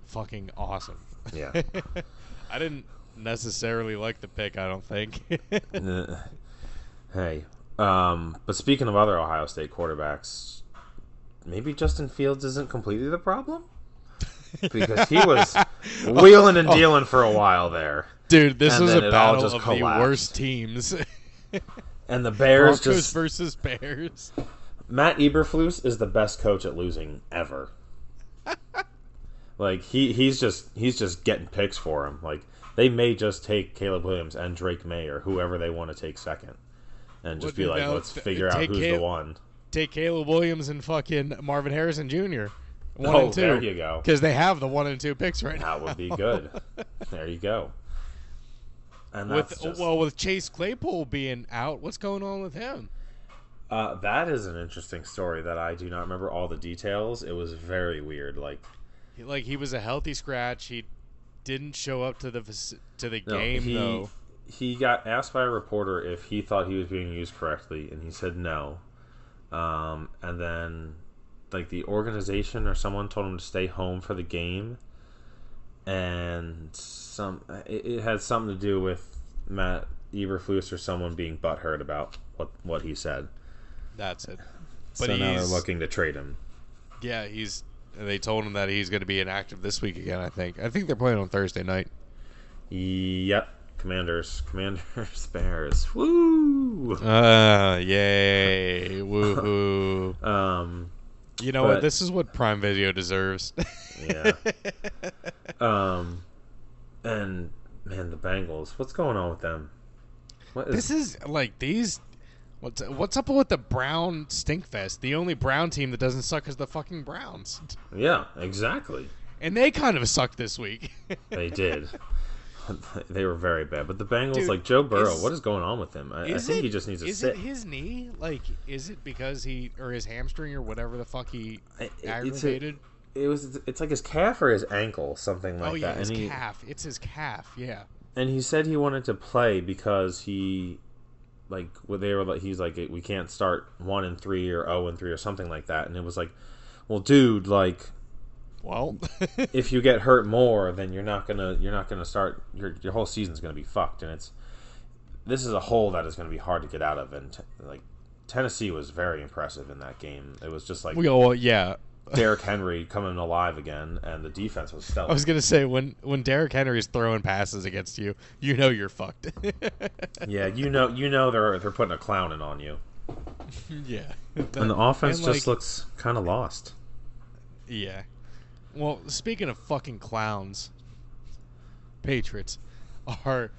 fucking awesome. Yeah. I didn't necessarily like the pick. I don't think. Hey, um, but speaking of other Ohio State quarterbacks, maybe Justin Fields isn't completely the problem because he was wheeling and dealing for a while there, Dude, this And was a battle just of the worst teams. and the Bears Broncos just versus Bears. Matt Eberflus is the best coach at losing ever. like he he's just he's just getting picks for him. Like they may just take Caleb Williams and Drake Maye or whoever they want to take second, and just be like, now, let's figure out who's Cal- the one. Take Caleb Williams and fucking Marvin Harrison Jr. One oh, and two. there you go. Because they have the one and two picks right now. That would be good. there you go. And that's With just, well, with Chase Claypool being out, what's going on with him? uh, that is an interesting story that I do not remember all the details. It was very weird. Like He- Like he was a healthy scratch. He didn't show up to the to the No, game he, though. He got asked by a reporter if he thought he was being used correctly, and he said no. Um, and then, like the organization or someone told him to stay home for the game, and some it, it had something to do with Matt Eberflus or someone being butthurt about what what he said. That's it. so But now they're looking to trade him. Yeah, he's. They told him that he's going to be inactive this week again. I think. I think they're playing on Thursday night. Yep, Commanders, Commanders, Bears. Woo! Uh, yay, woohoo! Um, You know But- what? This is what Prime Video deserves. Yeah. Um, and man, the Bengals. What's going on with them? What is, this is like these. What's what's up with the Brown Stinkfest? The only Brown team that doesn't suck is the fucking Browns, yeah, exactly. and they kind of sucked this week. They did. they were very bad. But the Bengals, Dude, like Joe Burrow, is- what is going on with him? I, I think it- he just needs to is sit. it his knee? Like, is it because he or his hamstring or whatever the fuck he it- a- aggravated? it was. It's like his calf or his ankle, something like that. oh yeah, that. his and he calf. It's his calf. Yeah. and he said he wanted to play because he like well, they were like he's like we can't start one and three or zero and three or something like that and it was like well dude like Well, if you get hurt more then you're not gonna you're not gonna start your, your whole season's gonna be fucked and it's this is a hole that is gonna be hard to get out of and like Tennessee was very impressive in that game it was just like. Well, yeah. Derrick Henry coming alive again and the defense was stellar I was gonna say when when Derrick Henry's throwing passes against you, you know you're fucked. yeah you know you know they're they're putting a clowning on you yeah. and the offense and, just like- looks kind of lost Yeah. Well, speaking of fucking clowns, Patriots are.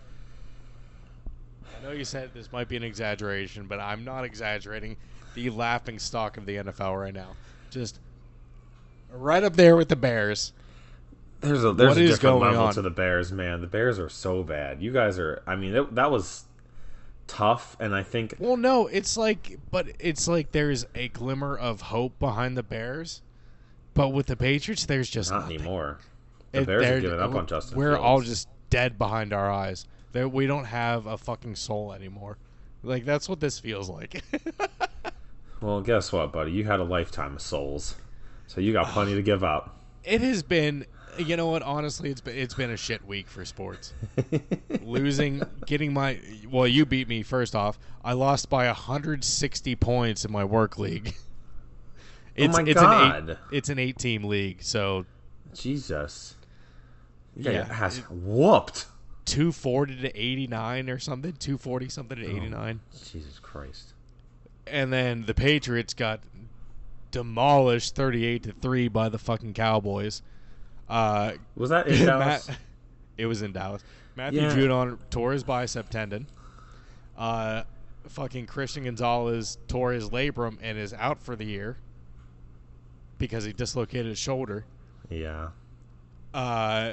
I know you said this might be an exaggeration, but I'm not exaggerating. The laughing stock of the NFL right now, just right up there with the Bears. There's a there's What a different level on? to the Bears, man. The Bears are so bad. You guys are. I mean, it, that was tough, and I think Well, no, it's like, but it's like there's a glimmer of hope behind the Bears, but with the Patriots, there's just not nothing. anymore. The It- Bears are giving up on Justin. We're Fields. all just dead behind our eyes. That we don't have a fucking soul anymore. Like that's what this feels like. Well, guess what, buddy? You had a lifetime of souls, so you got plenty to give up. it has been, you know what? Honestly, it's been it's been a shit week for sports. Losing, getting my well, you beat me first off. I lost by 160 points in my work league. It's, Oh my it's An eight, it's an eight team league, so Jesus, Yeah, ass it- whooped. 240 to 89 or something, 240 something Oh. to 89. Jesus Christ. and then the Patriots got demolished 38 to 3 by the fucking Cowboys. Uh Was that in Dallas? Matt, it was in Dallas. Matthew Yeah. Judon tore his bicep tendon. Uh fucking Christian Gonzalez tore his labrum and is out for the year because he dislocated his shoulder. yeah. Uh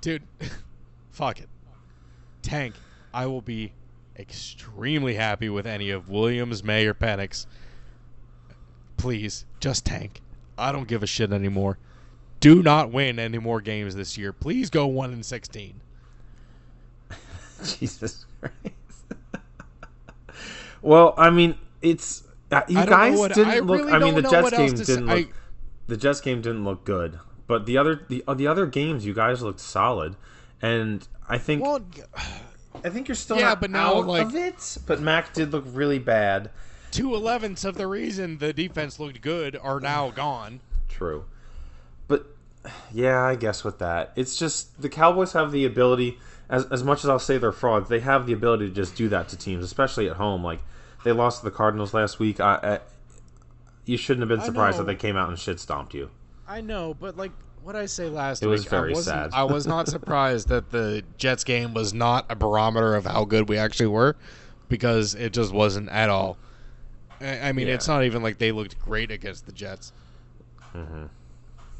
dude fuck it. Tank, I will be extremely happy with any of Williams, Maye, or Penix. Please, just tank. I don't give a shit anymore. Do not win any more games this year. Please go one and sixteen. Jesus Christ. well, I mean, it's uh, you guys what- didn't I look. really I mean, the Jets game didn't look. I- the Jets game didn't look good, but the other the the other games you guys looked solid, and I think Well, I think you're still Yeah, not but now, out like- of it. But Mac did look really bad. two elevenths of the reason the defense looked good are now gone. True. But yeah, I guess with that, it's just the Cowboys have the ability. As as much as I'll say they're frauds, they have the ability to just do that to teams, especially at home. Like they lost to the Cardinals last week. I, I, you shouldn't have been surprised that they came out and shit stomped you. I know, but like what I say last It week, was very I sad. I was not surprised that the Jets game was not a barometer of how good we actually were, because it just wasn't at all. I, I mean, Yeah. it's not even like they looked great against the Jets, Mm-hmm.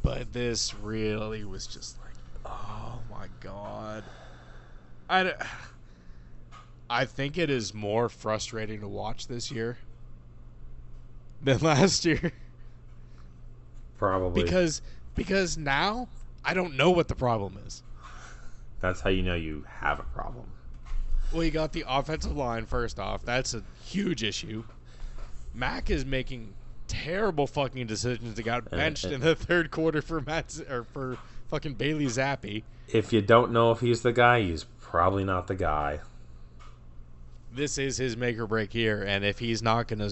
but this really was just like, oh my god. I, I think it is more frustrating to watch this year than last year Probably because because now I don't know what the problem is. that's how you know you have a problem. Well, you got the offensive line first off. That's a huge issue. Mac is making terrible fucking decisions. He got benched uh, in the third quarter for Matt Z- or for fucking Bailey Zappe. If you don't know if he's the guy, he's probably not the guy. This is his make or break year, and if he's not gonna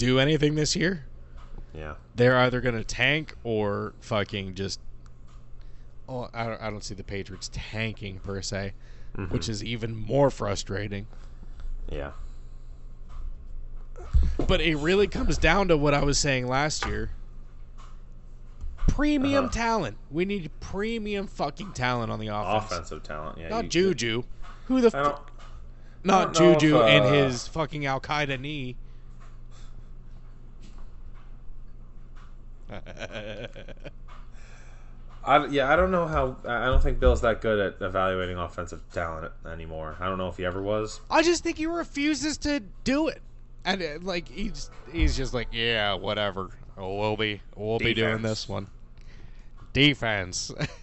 do anything this year, Yeah. they're either gonna tank or fucking just. Oh, I don't, I don't see the Patriots tanking per se, Mm-hmm. which is even more frustrating. Yeah. But it really comes down to what I was saying last year. Premium Uh-huh. talent. We need premium fucking talent on the offense. Offensive talent. Yeah. Not Juju. Who the I don't. f- not Juju if, and uh, his fucking Al Qaeda knee. I, yeah, I don't know how. I don't think Bill's that good at evaluating offensive talent anymore. I don't know if he ever was. I just think he refuses to do it, and uh, like he's he's just like, yeah, whatever. Oh, we'll be we'll be doing this one. Defense,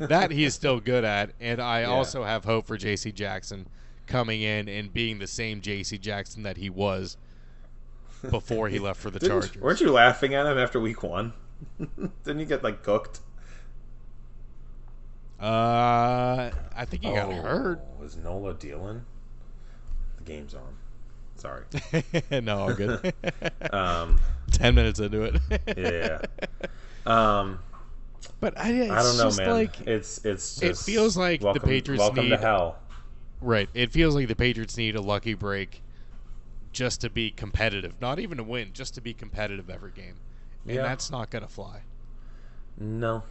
that he's still good at, and I Yeah. also have hope for J.C. Jackson coming in and being the same J.C. Jackson that he was before he left for the Didn't- Chargers. Weren't you laughing at him after week one? Didn't he get like cooked? Uh, I think he got Oh, hurt. Was Nola dealing? The game's on. Sorry. no, all good. Um, Ten minutes into it. yeah. Um, But I, it's I don't know, just man. Like, it's it's it feels like the Patriots welcome to hell. Right. It feels like the Patriots need a lucky break just to be competitive. Not even to win, just to be competitive every game. And Yeah. that's not going to fly. No,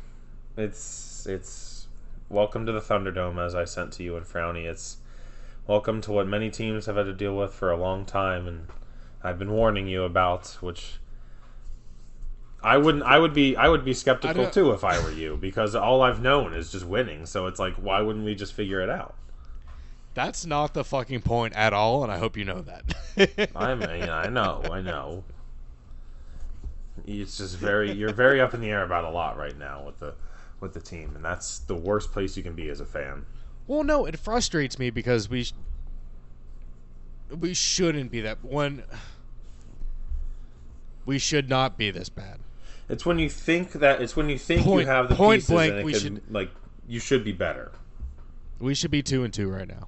it's it's welcome to the Thunderdome as I sent to you in Frowny. It's welcome to what many teams have had to deal with for a long time, and I've been warning you about. Which I wouldn't. I would be. I would be skeptical too if I were you, because all I've known is just winning. So it's like, why wouldn't we just figure it out? That's not the fucking point at all, and I hope you know that. I mean, I know, I know. It's just very. You're very up in the air about a lot right now with the with the team, and that's the worst place you can be as a fan. well, no, it frustrates me because we sh- we shouldn't be that one. We should not be this bad. It's when you think that. It's when you think Point- you have the point pieces blank, we could, should- like you should be better. We should be two and two right now.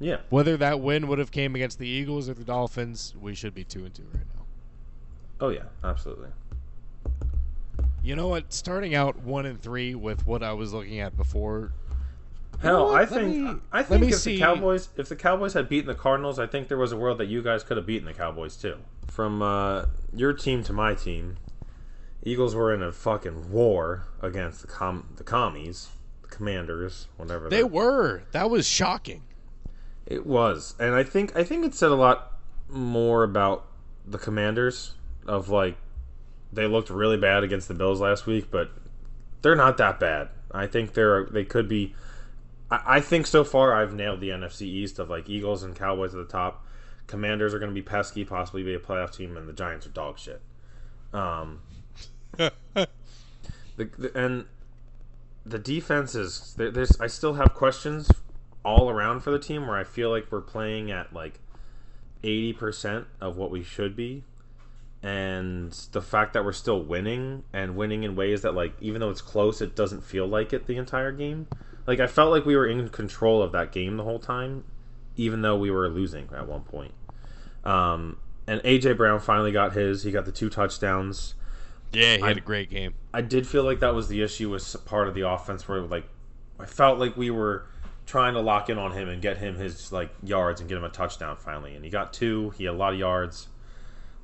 Yeah. Whether that win would have came against the Eagles or the Dolphins, we should be two and two right now. Oh yeah, absolutely. You know what? Starting out one and three with what I was looking at before. Hell. I think me- I think if see- the Cowboys if the Cowboys had beaten the Cardinals, I think there was a world that you guys could have beaten the Cowboys too. From uh, your team to my team, Eagles were in a fucking war against the com the commies, the Commanders, whatever They were. That was shocking. It was, and I think I think it said a lot more about the Commanders of like they looked really bad against the Bills last week, but they're not that bad. I think they're they could be. I, I think so far I've nailed the NFC East of like Eagles and Cowboys at the top. Commanders are going to be pesky, possibly be a playoff team, and the Giants are dog shit. Um, the, the and the defense is there, there's I still have questions all around for the team where I feel like we're playing at like 80% of what we should be. And the fact that we're still winning and winning in ways that like even though it's close it doesn't feel like it the entire game. Like I felt like we were in control of that game the whole time even though we were losing at one point. Um and AJ Brown finally got his. He got the two touchdowns. Yeah, he had I- a great game. I did feel like that was the issue with part of the offense where like I felt like we were trying to lock in on him and get him his like yards and get him a touchdown finally and he got two he had a lot of yards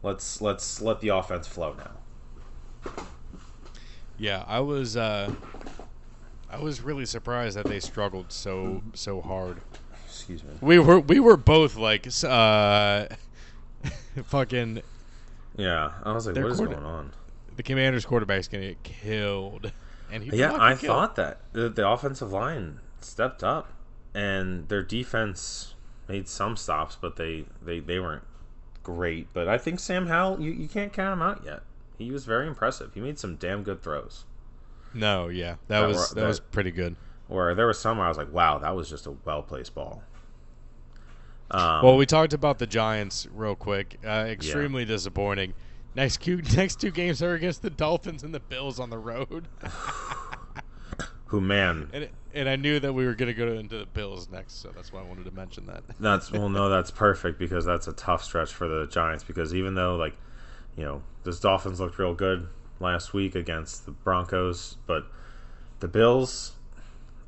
let's let's let the offense flow now Yeah, I was. uh I was really surprised that they struggled so so hard. excuse me We were we were both like, uh, fucking yeah I was like what is going on the Commanders' quarterback's gonna get killed, and he yeah I killed. thought that the, the offensive line stepped up and their defense made some stops but they they, they weren't great but I think Sam Howell you, you can't count him out yet he was very impressive he made some damn good throws No, yeah, that, That was were- that, that- was pretty good. Or there was some where I was like, wow, that was just a well placed ball. Um, Well, we talked about the Giants real quick. Uh, extremely disappointing. Next two, next two games are against the Dolphins and the Bills on the road, who man, and and I knew that we were gonna go into the Bills next, so that's why I wanted to mention that. that's well, no, that's perfect because that's a tough stretch for the Giants because even though like, you know, those Dolphins looked real good last week against the Broncos, but the Bills,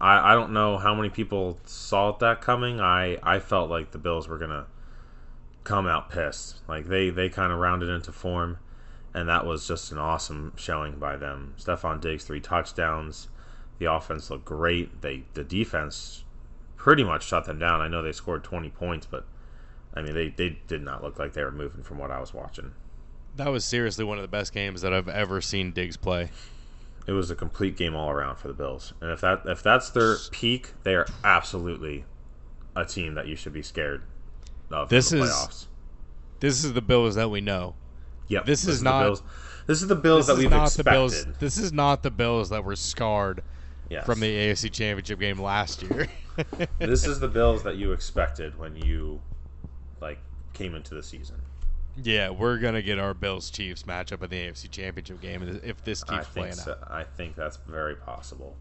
I I don't know how many people saw that coming. I I felt like the Bills were gonna come out pissed. Like they they kind of rounded into form, and that was just an awesome showing by them. Stefon Diggs three touchdowns. The offense looked great. They the defense pretty much shut them down. I know they scored twenty points, but I mean they they did not look like they were moving from what I was watching. That was seriously one of the best games that I've ever seen Diggs play. It was a complete game all around for the Bills. And if that if that's their peak, they are absolutely a team that you should be scared of. This in the is- This is the Bills that we know. Yep. this is the not- Bills. This is the Bills This that is we've not expected. the Bills. This is not the Bills that were scarred Yes. from the AFC Championship game last year. this is the Bills that you expected when you like came into the season. yeah, we're gonna get our Bills Chiefs matchup in the AFC Championship game if this I keeps think playing so, out. I think that's very possible.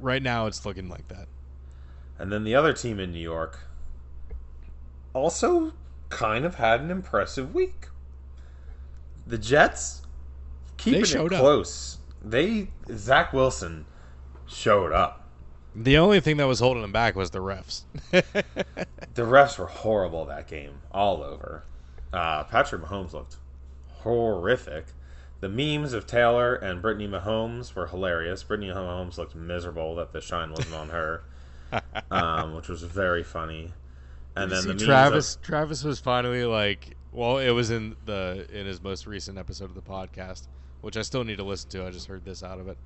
Right now, it's looking like that. And then the other team in New York also kind of had an impressive week. The Jets keeping it showed up. close. They Zach Wilson showed up. The only thing that was holding him back was the refs. The refs were horrible that game, all over. Uh, Patrick Mahomes looked horrific. The memes of Taylor and Brittany Mahomes were hilarious. Brittany Mahomes looked miserable that the shine wasn't on her, um, which was very funny. And then the Travis of, Travis was finally like, well, it was in the in his most recent episode of the podcast which I still need to listen to. I just heard this out of it.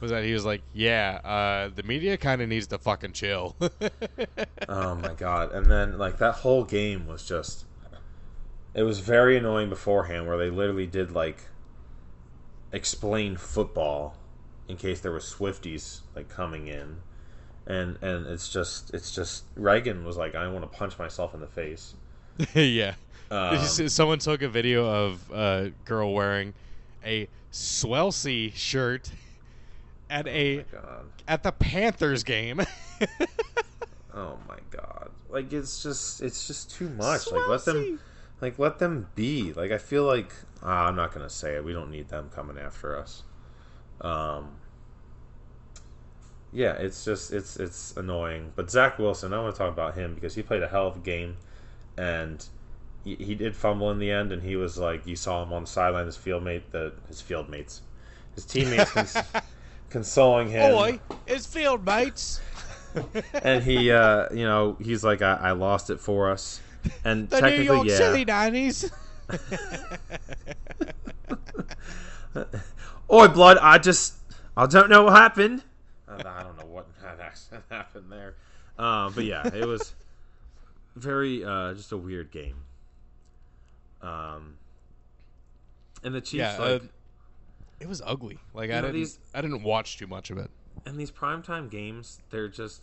Was that he was like, "Yeah, uh, the media kind of needs to fucking chill." oh my god! And then like that whole game was just, it was very annoying beforehand, where they literally did like explain football in case there was Swifties like coming in, and and it's just it's just Reagan was like, I want to punch myself in the face. yeah. Um, Someone took a video of a girl wearing a Swelsey shirt at a Oh God. at the Panthers game. Oh my god! Like it's just it's just too much. Like let them like let them be. Like I feel like ah, I'm not gonna say it. We don't need them coming after us. Um. Yeah, it's just it's it's annoying. But Zach Wilson, I want to talk about him because he played a hell of a game, and he, he did fumble in the end. And he was like, you saw him on the sideline, his field mate, the his field mates, his teammates consoling him. Boy, it's field mates. and he uh you know he's like I, I lost it for us. And the New technically York yeah. City Nineties. oi blood i just i don't know what happened. Uh, i don't know what happened there. Um but yeah it was very uh just a weird game. Um and the chiefs yeah, like uh, it was ugly. Like You I know, didn't, these- I didn't watch too much of it. and these primetime games, they're just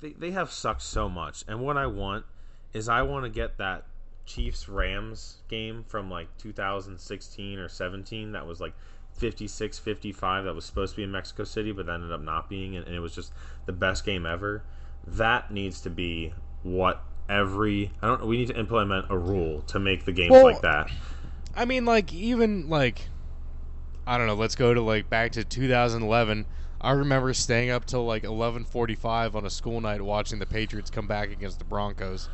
they they have sucked so much. And what I want is I want to get that Chiefs Rams game from like 2016 or 17 that was like 56-55 that was supposed to be in Mexico City but ended up not being and, and it was just the best game ever. That needs to be what every I don't we need to implement a rule to make the games Well, like that. I mean, like even like I don't know. Let's go to like back to 2011. I remember staying up till like 11:45 on a school night watching the Patriots come back against the Broncos.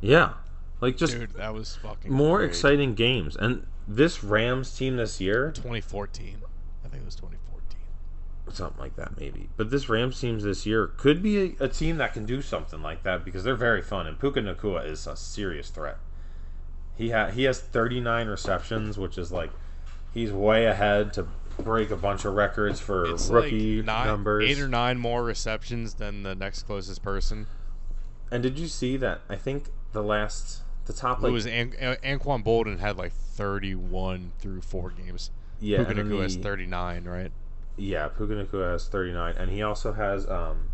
Yeah. Like just Dude, that was fucking more great. exciting games. And this Rams team this year 2014. I think it was 2014. something like that maybe. But this Rams team this year could be a, a team that can do something like that because they're very fun and Puka Nacua is a serious threat. He ha- he has 39 receptions, which is like he's way ahead to break a bunch of records for It's rookie like nine, numbers. eight or nine more receptions than the next closest person. and did you see that? I think the last the top it like was An- An- Anquan Boldin had like 31 through four games. yeah, Puka Nacua has 39, right? Yeah, Puka Nacua has 39, and he also has um,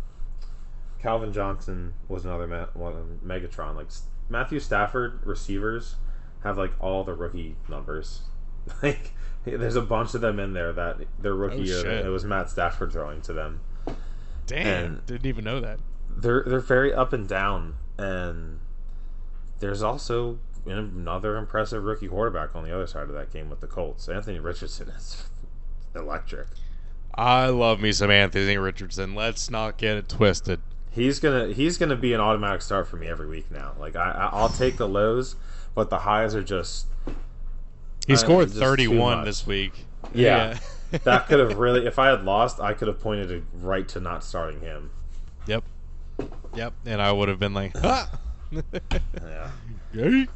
Calvin Johnson was another ma- one Megatron. Like Matthew Stafford receivers have like all the rookie numbers. like there's a bunch of them in there that their oh, rookie Oh, year shit. it was Matt Stafford throwing to them. Damn, And- didn't even know that. They're they're very up and down, and there's also another impressive rookie quarterback on the other side of that game with the Colts. Anthony Richardson is electric. I love me some Anthony Richardson. Let's not get it twisted. He's gonna he's gonna be an automatic start for me every week now. Like I I- I'll take the lows, but the highs are just He Uh, scored just too 31 this week. Yeah. that could have really if I had lost, I could have pointed it right to not starting him. Yep. Yep. And I would have been like, ah! Yeah. Yay.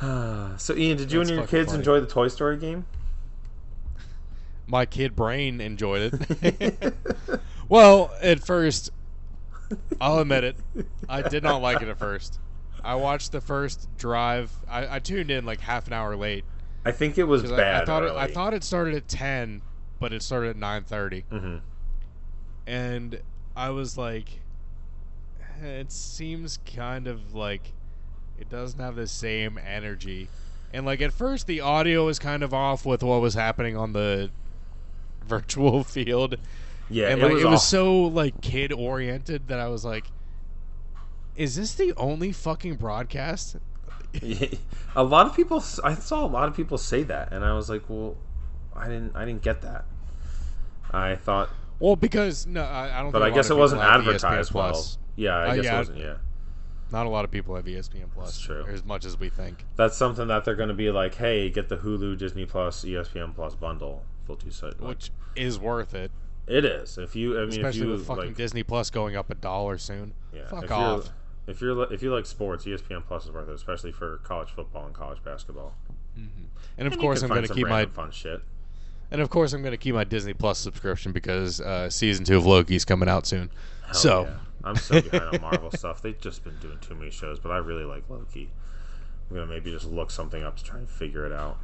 so Ian, did you That's and your kids funny. enjoy the Toy Story game? My kid brain enjoyed it. well, at first, I'll admit it. I did not like it at first. I watched the first drive. I, I tuned in like half an hour late I think it was I, bad. I thought it. I thought it started at ten, but it started at nine thirty. Mhm. and I was like, "Eh, it seems kind of like it doesn't have the same energy. And like at first, the audio was kind of off with what was happening on the virtual field, Yeah, and it like was, it was so like kid oriented that I was like, is this the only fucking broadcast? a lot of people I saw a lot of people say that and I was like, "Well, I didn't I didn't get that." I thought Well, because no, I, I don't. but think I guess it wasn't advertised well. Yeah, I Uh, guess yeah, it wasn't. Yeah, Not a lot of people have ESPN Plus. That's true. As much as we think. that's something that they're going to be like, "Hey, get the Hulu, Disney Plus, ESPN Plus bundle." Full two. Like, which is worth it, it is. If you, I mean, especially if you with fucking like, Disney Plus going up a dollar soon. yeah, Fuck off. If you're if you like sports, ESPN Plus is worth it, especially for college football and college basketball. And of And course, I'm going to keep my fun shit. and of course I'm going to keep my Disney Plus subscription because uh, season two of Loki's coming out soon. Hell so yeah. I'm so behind on Marvel stuff. They've just been doing too many shows, but I really like Loki. I'm gonna maybe just look something up to try and figure it out.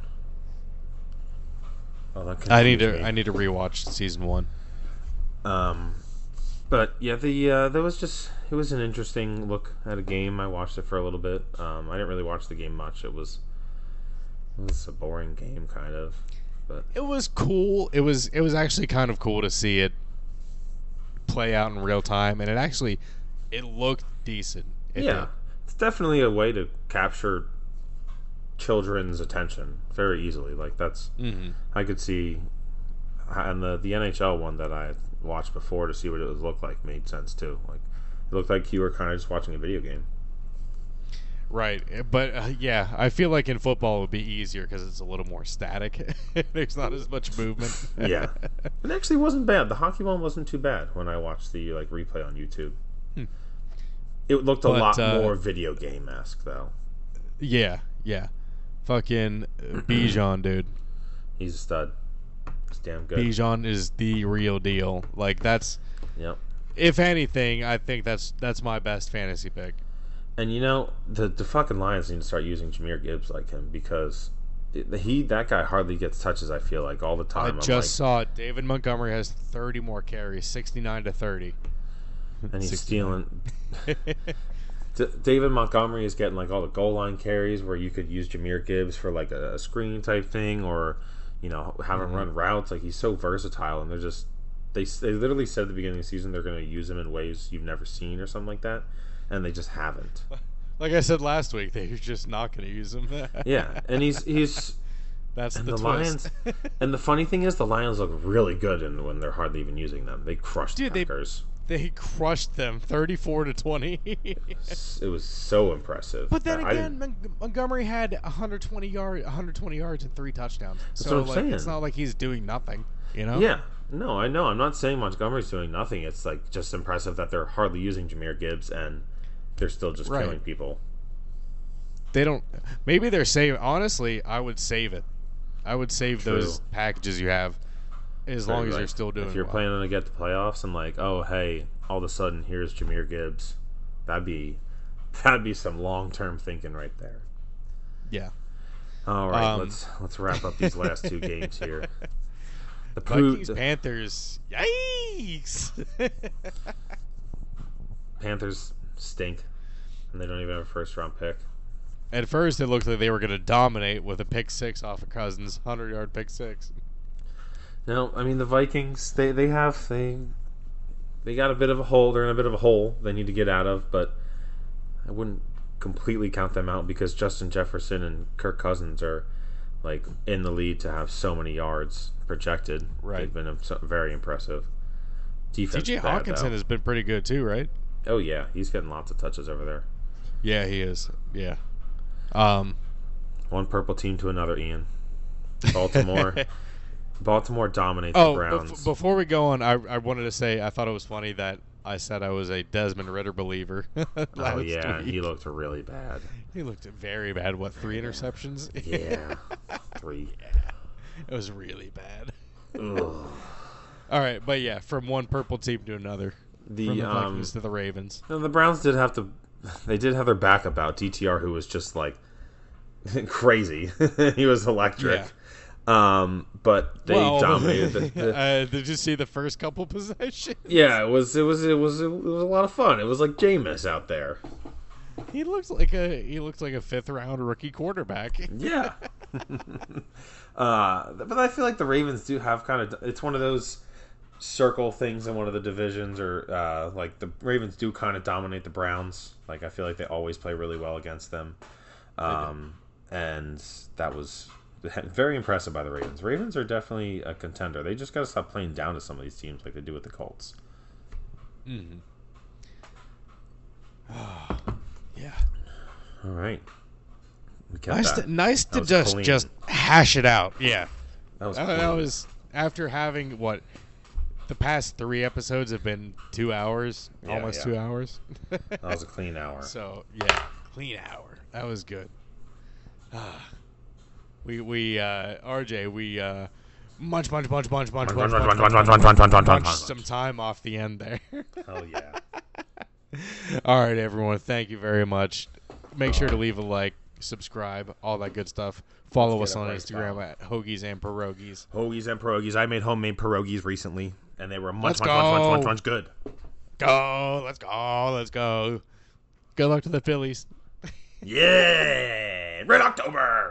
Oh, that I need to me. I need to rewatch season one. Um, but yeah, the uh, there was just it was an interesting look at a game. I watched it for a little bit. Um, I didn't really watch the game much. It was it was a boring game, kind of. But It was cool. It was it was actually kind of cool to see it play out in real time, and it actually it looked decent. It yeah, did. it's definitely a way to capture children's attention very easily. Like that's Mhm. I could see, and the the NHL one that I watched before to see what it would look like made sense too. Like it looked like you were kind of just watching a video game. Right, eh, but uh, yeah, I feel like in football it would be easier because it's a little more static. There's not as much movement. Yeah, it actually wasn't bad. The hockey one wasn't too bad when I watched the like replay on YouTube. It looked a Hmm. But, lot uh, more video game esque though. yeah, yeah. Fucking uh, Bijan, dude. He's a stud. Damn good. Bijan is the real deal. Like that's, Yep. if anything, I think that's that's my best fantasy pick. And you know the the fucking Lions need to start using Jahmyr Gibbs like him because he that guy hardly gets touches. I feel like all the time. I I'm just saw it. David Montgomery has 30 more carries, 69 to 30. and he's 69. stealing. D- David Montgomery is getting like all the goal line carries where you could use Jahmyr Gibbs for like a, screen type thing or you know have Mm-hmm. run routes. Like he's so versatile, and they're just they they literally said at the beginning of the season they're going to use him in ways you've never seen or something like that, and they just haven't. like I said last week, they're just not going to use him. Yeah, and he's he's that's and the, the. Lions. and the funny thing is, the Lions look really good and when they're hardly even using them. They crush Dude, the Packers. they crushed them, 34 to 20. It was so impressive. But then I again, Montgomery had 120 yard, 120 yards and three touchdowns. so what I'm like, saying. it's not like he's doing nothing. You know? yeah, no, I know. I'm not saying Montgomery's doing nothing. It's like just impressive that they're hardly using Jahmyr Gibbs and they're still just Right. killing people. They don't. Maybe they're saving. Honestly, I would save it. I would save True. those packages you have, as long as Like, you're still doing. It. If you're well. planning to get the playoffs and like, oh hey, all of a sudden here's Jahmyr Gibbs, that'd be that'd be some long term thinking right there. yeah. All right, Um, let's let's wrap up these last two games here. The Poo- Vikings, the Panthers. Yikes! Panthers stink, and they don't even have a first round pick. At first, it looked like they were going to dominate with a pick six off of Cousins, hundred yard pick six. No, I mean the Vikings. They they have they they got a bit of a hole. They're in a bit of a hole they need to get out of. But I wouldn't completely count them out because Justin Jefferson and Kirk Cousins are like in the lead to have so many yards projected. Right. They've been so- very impressive. Defense. T.J. bad, Hockenson though. has been pretty good too, right? Oh yeah, he's getting lots of touches over there. Yeah, he is. Yeah. Um. One purple team to another. Ian. Baltimore. Baltimore dominates Oh, the bef- Browns. before we go on, I, I wanted to say I thought it was funny that I said I was a Desmond Ridder believer. oh yeah, week. he looked really bad. He looked very bad. What three interceptions? Yeah, three. it was really bad. All right, but yeah, from one purple team to another, The from the um, Vikings to the Ravens. no, the Browns did have to. They did have their backup out, DTR, who was just like crazy. he was electric. Um, but they Well, dominated. The, the- uh, did you see the first couple possessions? yeah, it was. It was. It was. It was a lot of fun. It was like Jameis out there. He looks like a he looks like a fifth round rookie quarterback. Yeah. uh, but I feel like the Ravens do have kind of. It's one of those circle things in one of the divisions, or uh, like the Ravens do kind of dominate the Browns. Like I feel like they always play really well against them, um, and that was very impressive by the Ravens. Ravens are definitely a contender. They just got to stop playing down to some of these teams like they do with the Colts. Mm-hmm. Oh, yeah. All right. We Nice that. to, nice That to just clean. just hash it out. Yeah. That was, That, that was after having what the past three episodes have been two hours, Yeah, almost yeah. two hours. that was a clean hour. so yeah, clean hour. That was good. Ah. We we uh, RJ we uh, munch munch munch munch munch Munch, munch munch, munch munch, munch some time off the end there. Hell yeah. All right, everyone. Thank you very much. Make sure to leave a like, subscribe, all that good stuff. Follow Let's us on Instagram down. at Hoagies and Pierogis. Hoagies and pierogies. I made homemade pierogies recently, and they were much, much, much, much, much, much good. Go, let's go, let's go. Good luck to the Phillies. Yeah, Red October.